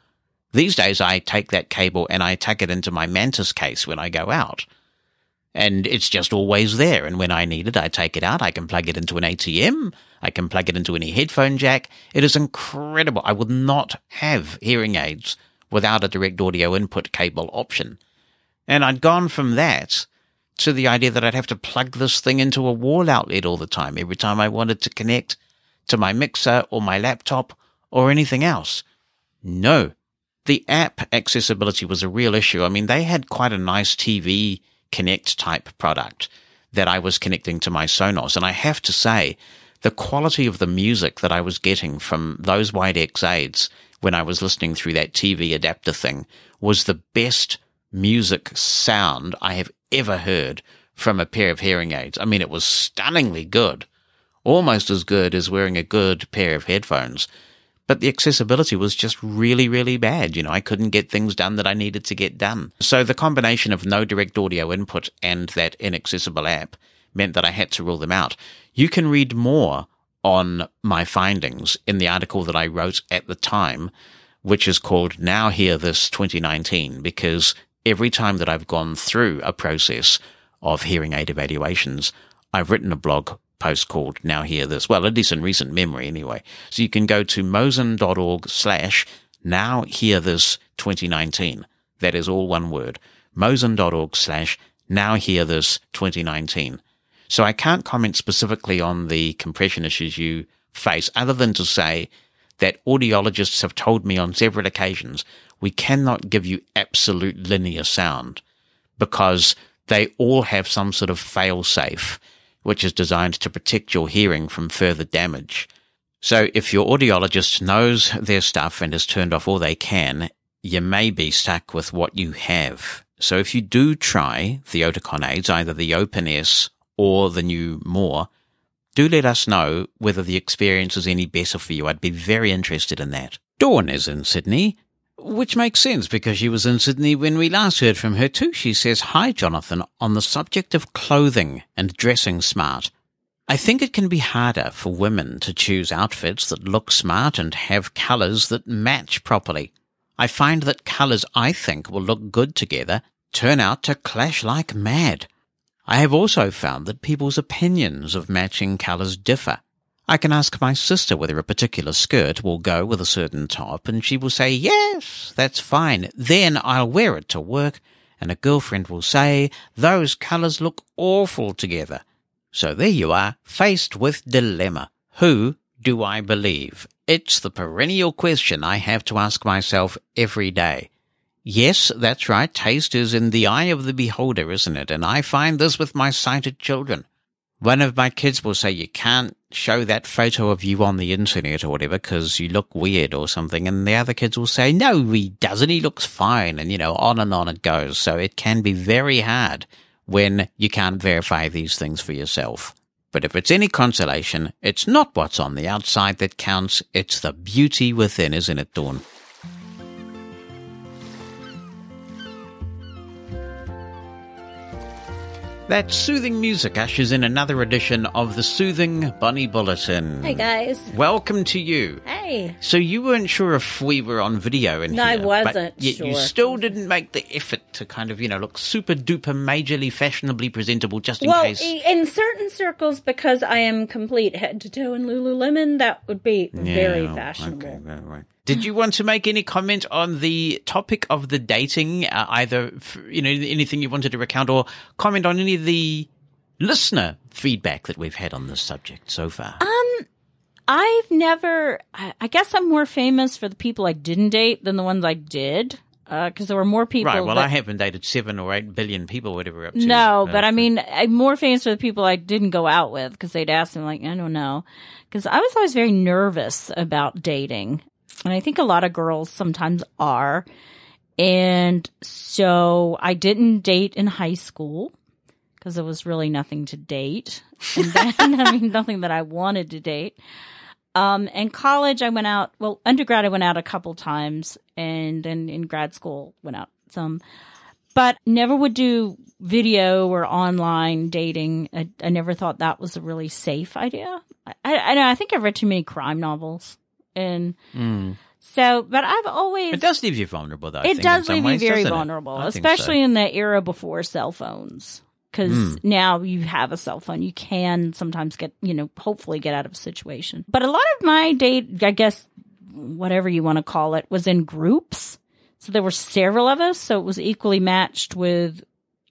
These days I take that cable and I tuck it into my Mantis case when I go out. And it's just always there. And when I need it, I take it out. I can plug it into an ATM. I can plug it into any headphone jack. It is incredible. I would not have hearing aids without a direct audio input cable option. And I'd gone from that to the idea that I'd have to plug this thing into a wall outlet all the time every time I wanted to connect to my mixer or my laptop or anything else. No. The app accessibility was a real issue. I mean, they had quite a nice TV Connect type product that I was connecting to my Sonos. And I have to say, the quality of the music that I was getting from those Widex aids when I was listening through that TV adapter thing was the best music sound I have ever heard from a pair of hearing aids. I mean, it was stunningly good, almost as good as wearing a good pair of headphones. But the accessibility was just really, really bad. You know, I couldn't get things done that I needed to get done. So the combination of no direct audio input and that inaccessible app meant that I had to rule them out. You can read more on my findings in the article that I wrote at the time, which is called Now Hear This 2019, because every time that I've gone through a process of hearing aid evaluations, I've written a blog post called Now Hear This. Well, at least in recent memory anyway. So you can go to mosen.org slash Now Hear This 2019. That is all one word. mosen.org slash Now Hear This 2019. So I can't comment specifically on the compression issues you face other than to say that audiologists have told me on several occasions we cannot give you absolute linear sound because they all have some sort of fail safe, which is designed to protect your hearing from further damage. So if your audiologist knows their stuff and has turned off all they can, you may be stuck with what you have. So if you do try the Oticon aids, either the Opn S or the new More, do let us know whether the experience is any better for you. I'd be very interested in that. Dawn is in Sydney. Which makes sense because she was in Sydney when we last heard from her too. She says, Hi, Jonathan, on the subject of clothing and dressing smart. I think it can be harder for women to choose outfits that look smart and have colours that match properly. I find that colours I think will look good together turn out to clash like mad. I have also found that people's opinions of matching colours differ. I can ask my sister whether a particular skirt will go with a certain top, and she will say, yes, that's fine. Then I'll wear it to work, and a girlfriend will say, those colours look awful together. So there you are, faced with dilemma. Who do I believe? It's the perennial question I have to ask myself every day. Yes, that's right. Taste is in the eye of the beholder, isn't it? And I find this with my sighted children. One of my kids will say, you can't show that photo of you on the internet or whatever because you look weird or something. And the other kids will say, no, he doesn't. He looks fine. And, you know, on and on it goes. So it can be very hard when you can't verify these things for yourself. But if it's any consolation, it's not what's on the outside that counts. It's the beauty within, isn't it, Dawn? That soothing music ushers in another edition of the Soothing Bunny Bulletin. Hey guys. Welcome to you. Hey. So you weren't sure if we were on video in No, I wasn't but yet you still didn't make the effort to kind of, you know, look super duper majorly fashionably presentable just in Well, case. i- in certain circles, because I am complete head to toe in Lululemon, that would be very fashionable. Okay, right. Did you want to make any comment on the topic of the dating, uh, either you know anything you wanted to recount, or comment on any of the listener feedback that we've had on this subject so far? Um, I've never. I I guess I'm more famous for the people I didn't date than the ones I did. because there were more people. Right. Well, that- I haven't dated seven or eight billion people, whatever up to. No, Uh, but I mean, I'm more famous for the people I didn't go out with because they'd ask me, like, I don't know. Because I was always very nervous about dating. And I think a lot of girls sometimes are. And so I didn't date in high school because there was really nothing to date. And then, I mean, nothing that I wanted to date. Um, in college, I went out, well, undergrad, I went out a couple times and then in grad school, went out some but never would do video or online dating. I, I never thought that was a really safe idea. I, I, I. I think I've read too many crime novels, and so. But I've always It does leave you vulnerable, though. I it does leave ways, you very vulnerable, think so. especially in the era before cell phones. Because Hmm. now you have a cell phone, you can sometimes get, you know, hopefully get out of a situation. But a lot of my date, I guess, whatever you want to call it, was in groups. So there were several of us, so it was equally matched with,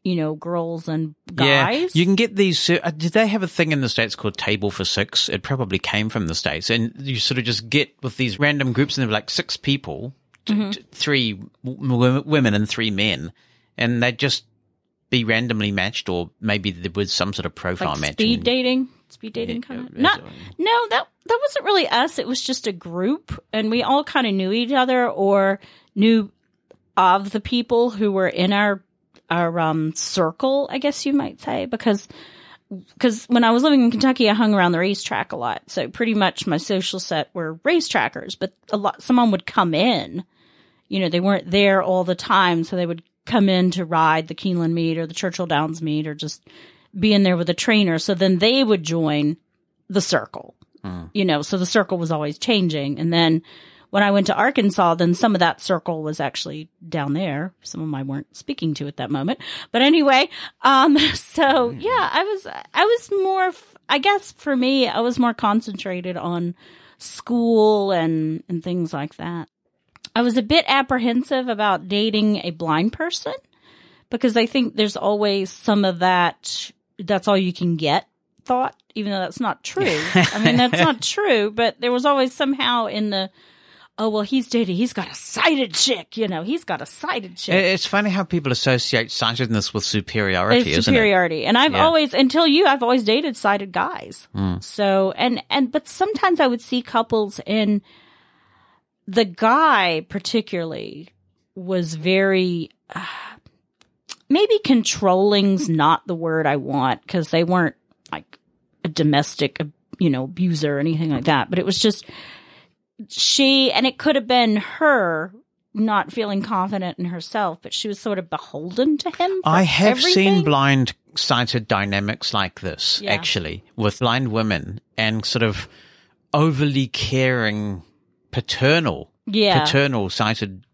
you know, girls and guys. Yeah, you can get these. Uh, did they have a thing in the states called Table for Six? It probably came from the states, and you sort of just get with these random groups, and they're like six people, mm-hmm. t- three w- women and three men, and they'd just be randomly matched, or maybe there was some sort of profile like matching. speed dating, speed dating Yeah, kind of. Not, no, that that wasn't really us. It was just a group, and we all kind of knew each other or knew of the people who were in our our um circle, I guess you might say, because because when I was living in Kentucky, I hung around the racetrack a lot. So pretty much my social set were racetrackers, but a lot someone would come in. You know, they weren't there all the time, so they would come in to ride the Keeneland meet or the Churchill Downs meet or just be in there with a trainer. So then they would join the circle. You know, so the circle was always changing. And then when I went to Arkansas, then some of that circle was actually down there. Some of them I weren't speaking to at that moment. But anyway, um, so yeah, I was, I was more, I guess for me, I was more concentrated on school and, and things like that. I was a bit apprehensive about dating a blind person because I think there's always some of that, that's all you can get thought, even though that's not true. I mean, that's not true, but there was always somehow in the, oh, well, he's dating, he's got a sighted chick, you know, he's got a sighted chick. It's funny how people associate sightedness with superiority, It's superiority. And I've Yeah. always, until you, I've always dated sighted guys. So, and, and, but sometimes I would see couples and the guy particularly was very, uh, maybe controlling's not the word I want because they weren't like a domestic, you know, abuser or anything like that. But it was just she, and it could have been her not feeling confident in herself, but she was sort of beholden to him. I have seen everything. blind sighted dynamics like this, Yeah. actually, with blind women and sort of overly caring paternal, Yeah. paternal sighted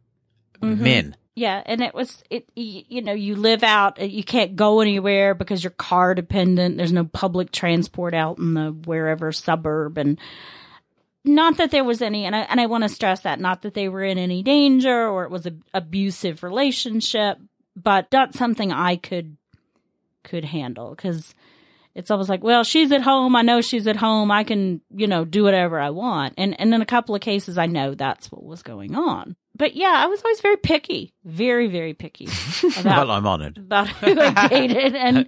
men. Yeah, and it was it. You know, you live out. uh, You can't go anywhere because you're car dependent. There's no public transport out in the wherever suburb, and not that there was any. And I and I want to stress that not that they were in any danger or it was a abusive relationship, but not something I could could handle because it's almost like, well, she's at home. I know she's at home. I can, you know, do whatever I want. And and in a couple of cases, I know that's what was going on. But yeah, I was always very picky, very very picky about Well, I'm honored. about who I dated and.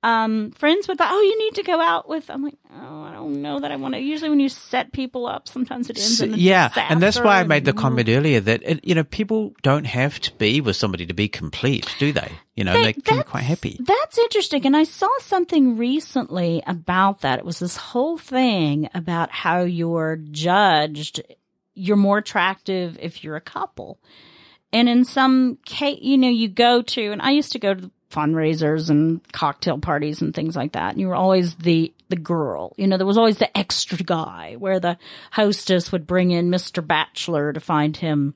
Um, friends would thought, oh, you need to go out with. I'm like, oh, don't know that I want to. Usually, when you set people up, sometimes it ends So- yeah, and that's why I made the comment mm. earlier that it, you know people don't have to be with somebody to be complete, do they? You know, That- they can be quite happy. That's interesting. And I saw something recently about that. It was this whole thing about how you're judged. You're more attractive if you're a couple. And in some case, you know, you go to, and I used to go to fundraisers and cocktail parties and things like that. And you were always the, the girl. You know, there was always the extra guy where the hostess would bring in Mr. Bachelor to find him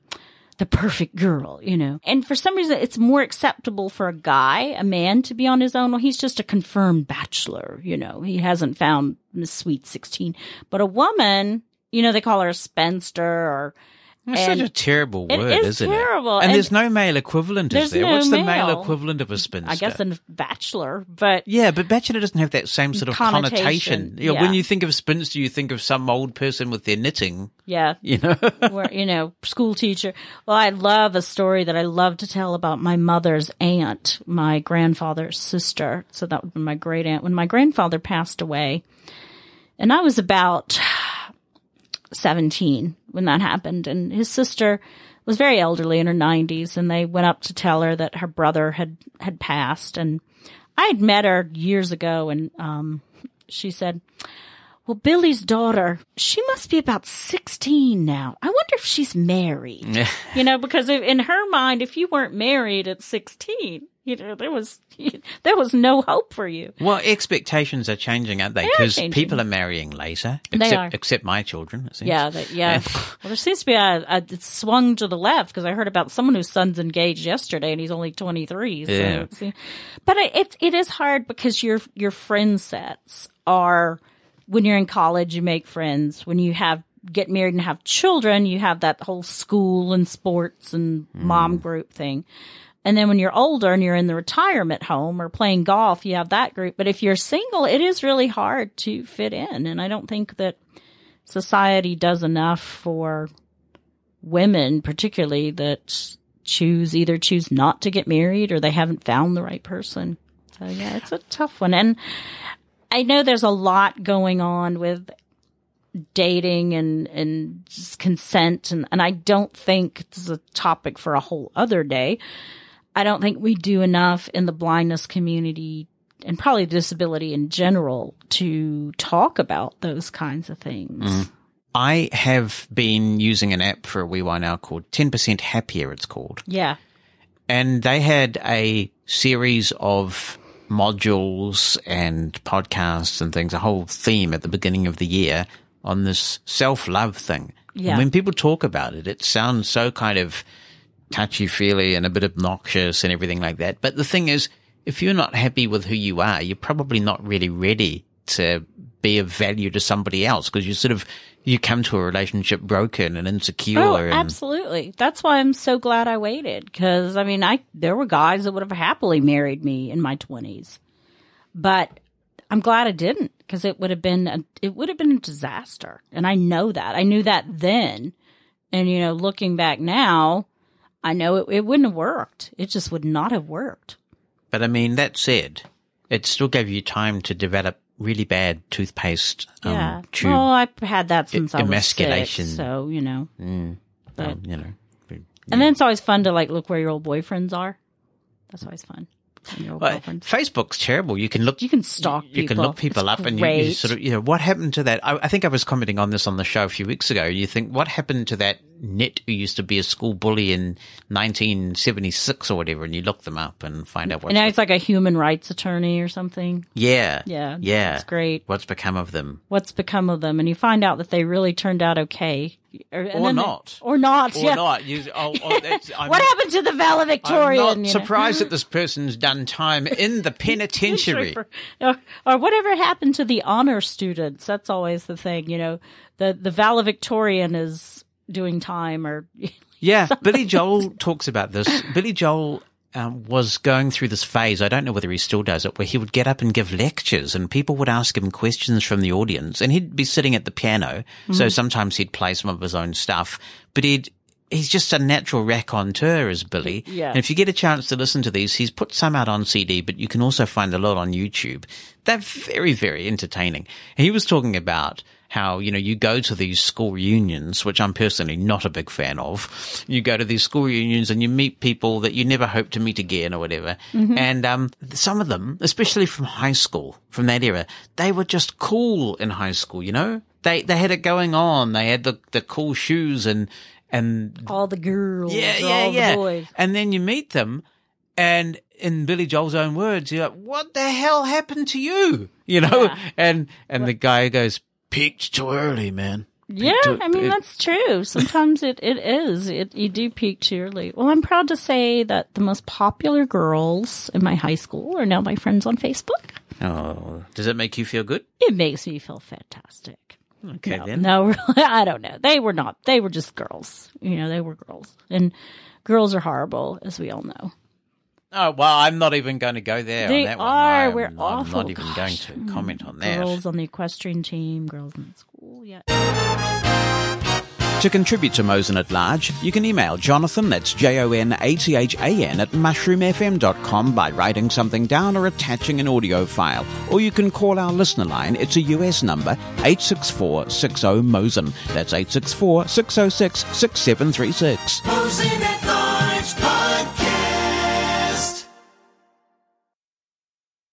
the perfect girl, you know. And for some reason, it's more acceptable for a guy, a man, to be on his own. Well, he's just a confirmed bachelor, you know. He hasn't found Miss Sweet 16. But a woman, you know, they call her a spinster or, It's And such a terrible word, is isn't terrible, it? And, and there's no male equivalent, is there? no What's the male male. equivalent of a spinster? I guess a bachelor, but Yeah, but bachelor doesn't have that same sort of Connotation, connotation. Yeah. When you think of spinster, you think of some old person with their knitting. yeah, You know, where you know school teacher well i love a story that i love to tell about my mother's aunt my grandfather's sister so that would be my great aunt when my grandfather passed away and i was about 17 when that happened and his sister was very elderly in her 90s and they went up to tell her that her brother had had passed and i had met her years ago and um she said well, Billy's daughter, she must be about 16 now. I wonder if she's married. you know, because in her mind, if you weren't married at 16, you know, there was, there was no hope for you. well, expectations are changing, aren't they? Because people are marrying later. They Except, are. except my children. it seems. Yeah, that, yeah. well, there seems to be a, a it swung to the left because I heard about someone whose son's engaged yesterday and he's only 23. So, Yeah. see. but it, it, it is hard because your, your friend sets are, when you're in college, you make friends. When you have, get married and have children, you have that whole school and sports and mom mm. group thing. And then when you're older and you're in the retirement home or playing golf, you have that group. But if you're single, it is really hard to fit in. And I don't think that society does enough for women, particularly that choose either choose not to get married or they haven't found the right person. So yeah, it's a tough one. And I know there's a lot going on with dating and, and consent. And, and I don't think it's a topic for a whole other day. I don't think we do enough in the blindness community and probably disability in general to talk about those kinds of things. Mm-hmm. I have been using an app for a wee while now called 10% Happier, it's called. Yeah. and they had a series of modules and podcasts and things, a whole theme at the beginning of the year on this self love thing. Yeah. And when people talk about it, it sounds so kind of touchy feely and a bit obnoxious and everything like that. But the thing is, if you're not happy with who you are, you're probably not really ready to be of value to somebody else because you sort of, you come to a relationship broken and insecure. Oh, and, absolutely. That's why I'm so glad I waited. Cause I mean, I, there were guys that would have happily married me in my twenties, but I'm glad I didn't because it would have been, a, it would have been a disaster. And I know that. I knew that then. And, you know, looking back now, I know it, it wouldn't have worked. It just would not have worked. But I mean, that said, it still gave you time to develop really bad toothpaste um, yeah. tube. Well, I've had that since I was emasculation. six, so, you know, but, um, you know, and then it's always fun to like look where your old boyfriends are. That's always fun. And your old Well. Facebook's terrible. You can look. You can stalk You can people. look people It's up and you, you sort of, you know, what happened to that? I, I think I was commenting on this on the show a few weeks ago. You think, what happened to that net who used to be a school bully in 1976 or whatever? And you look them up and find out And what's, now he's like a human rights attorney or something. yeah, Yeah, yeah. it's great. What's become of them? What's become of them? And you find out that they really turned out okay, or, Or then they- not. or not. Or yeah. not? You, oh, oh, What happened to the valedictorian? I'm not you know? surprised that this person's done time in the penitentiary. or, or whatever happened to the honor students. That's always the thing, you know. The the valedictorian is doing time, or Yeah, Billy Joel talks about this. Billy Joel um, was going through this phase. I don't know whether he still does it, where he would get up and give lectures, and people would ask him questions from the audience, and he'd be sitting at the piano. So sometimes he'd play some of his own stuff, but he'd. He's just a natural raconteur, is Billy. Yeah. And if you get a chance to listen to these, he's put some out on CD, but you can also find a lot on YouTube. They're very, very entertaining. He was talking about how, you know, you go to these school reunions, which I'm personally not a big fan of. You go to these school reunions and you meet people that you never hope to meet again or whatever. And, um, some of them, especially from high school, from that era, they were just cool in high school, you know? They, they had it going on. They had the, the cool shoes and, and all the girls, yeah, yeah, all yeah. the boys. And then you meet them, and in Billy Joel's own words, you're like, "What the hell happened to you?" You know, Yeah. and and the guy goes, "Peaked too early, man." Yeah, to- I mean it- that's true. Sometimes it, it is. It you do peak too early. Well, I'm proud to say that the most popular girls in my high school are now my friends on Facebook. Oh, does that make you feel good? It makes me feel fantastic. Okay, no, then. no, really, I don't know. They were not. They were just girls. You know, they were girls, and girls are horrible, as we all know. Oh well, I'm not even going to go there. They on that one. are. I'm, We're I'm awful. not even going to comment on that. Girls on the equestrian team, girls in school. Yeah. To contribute to Mosen at Large, you can email Jonathan, that's J-O-N-A-T-H-A-N, at mushroomfm.com by writing something down or attaching an audio file. Or you can call our listener line. It's a US number, 864-60-MOSEN. That's 864-606-6736. Mosen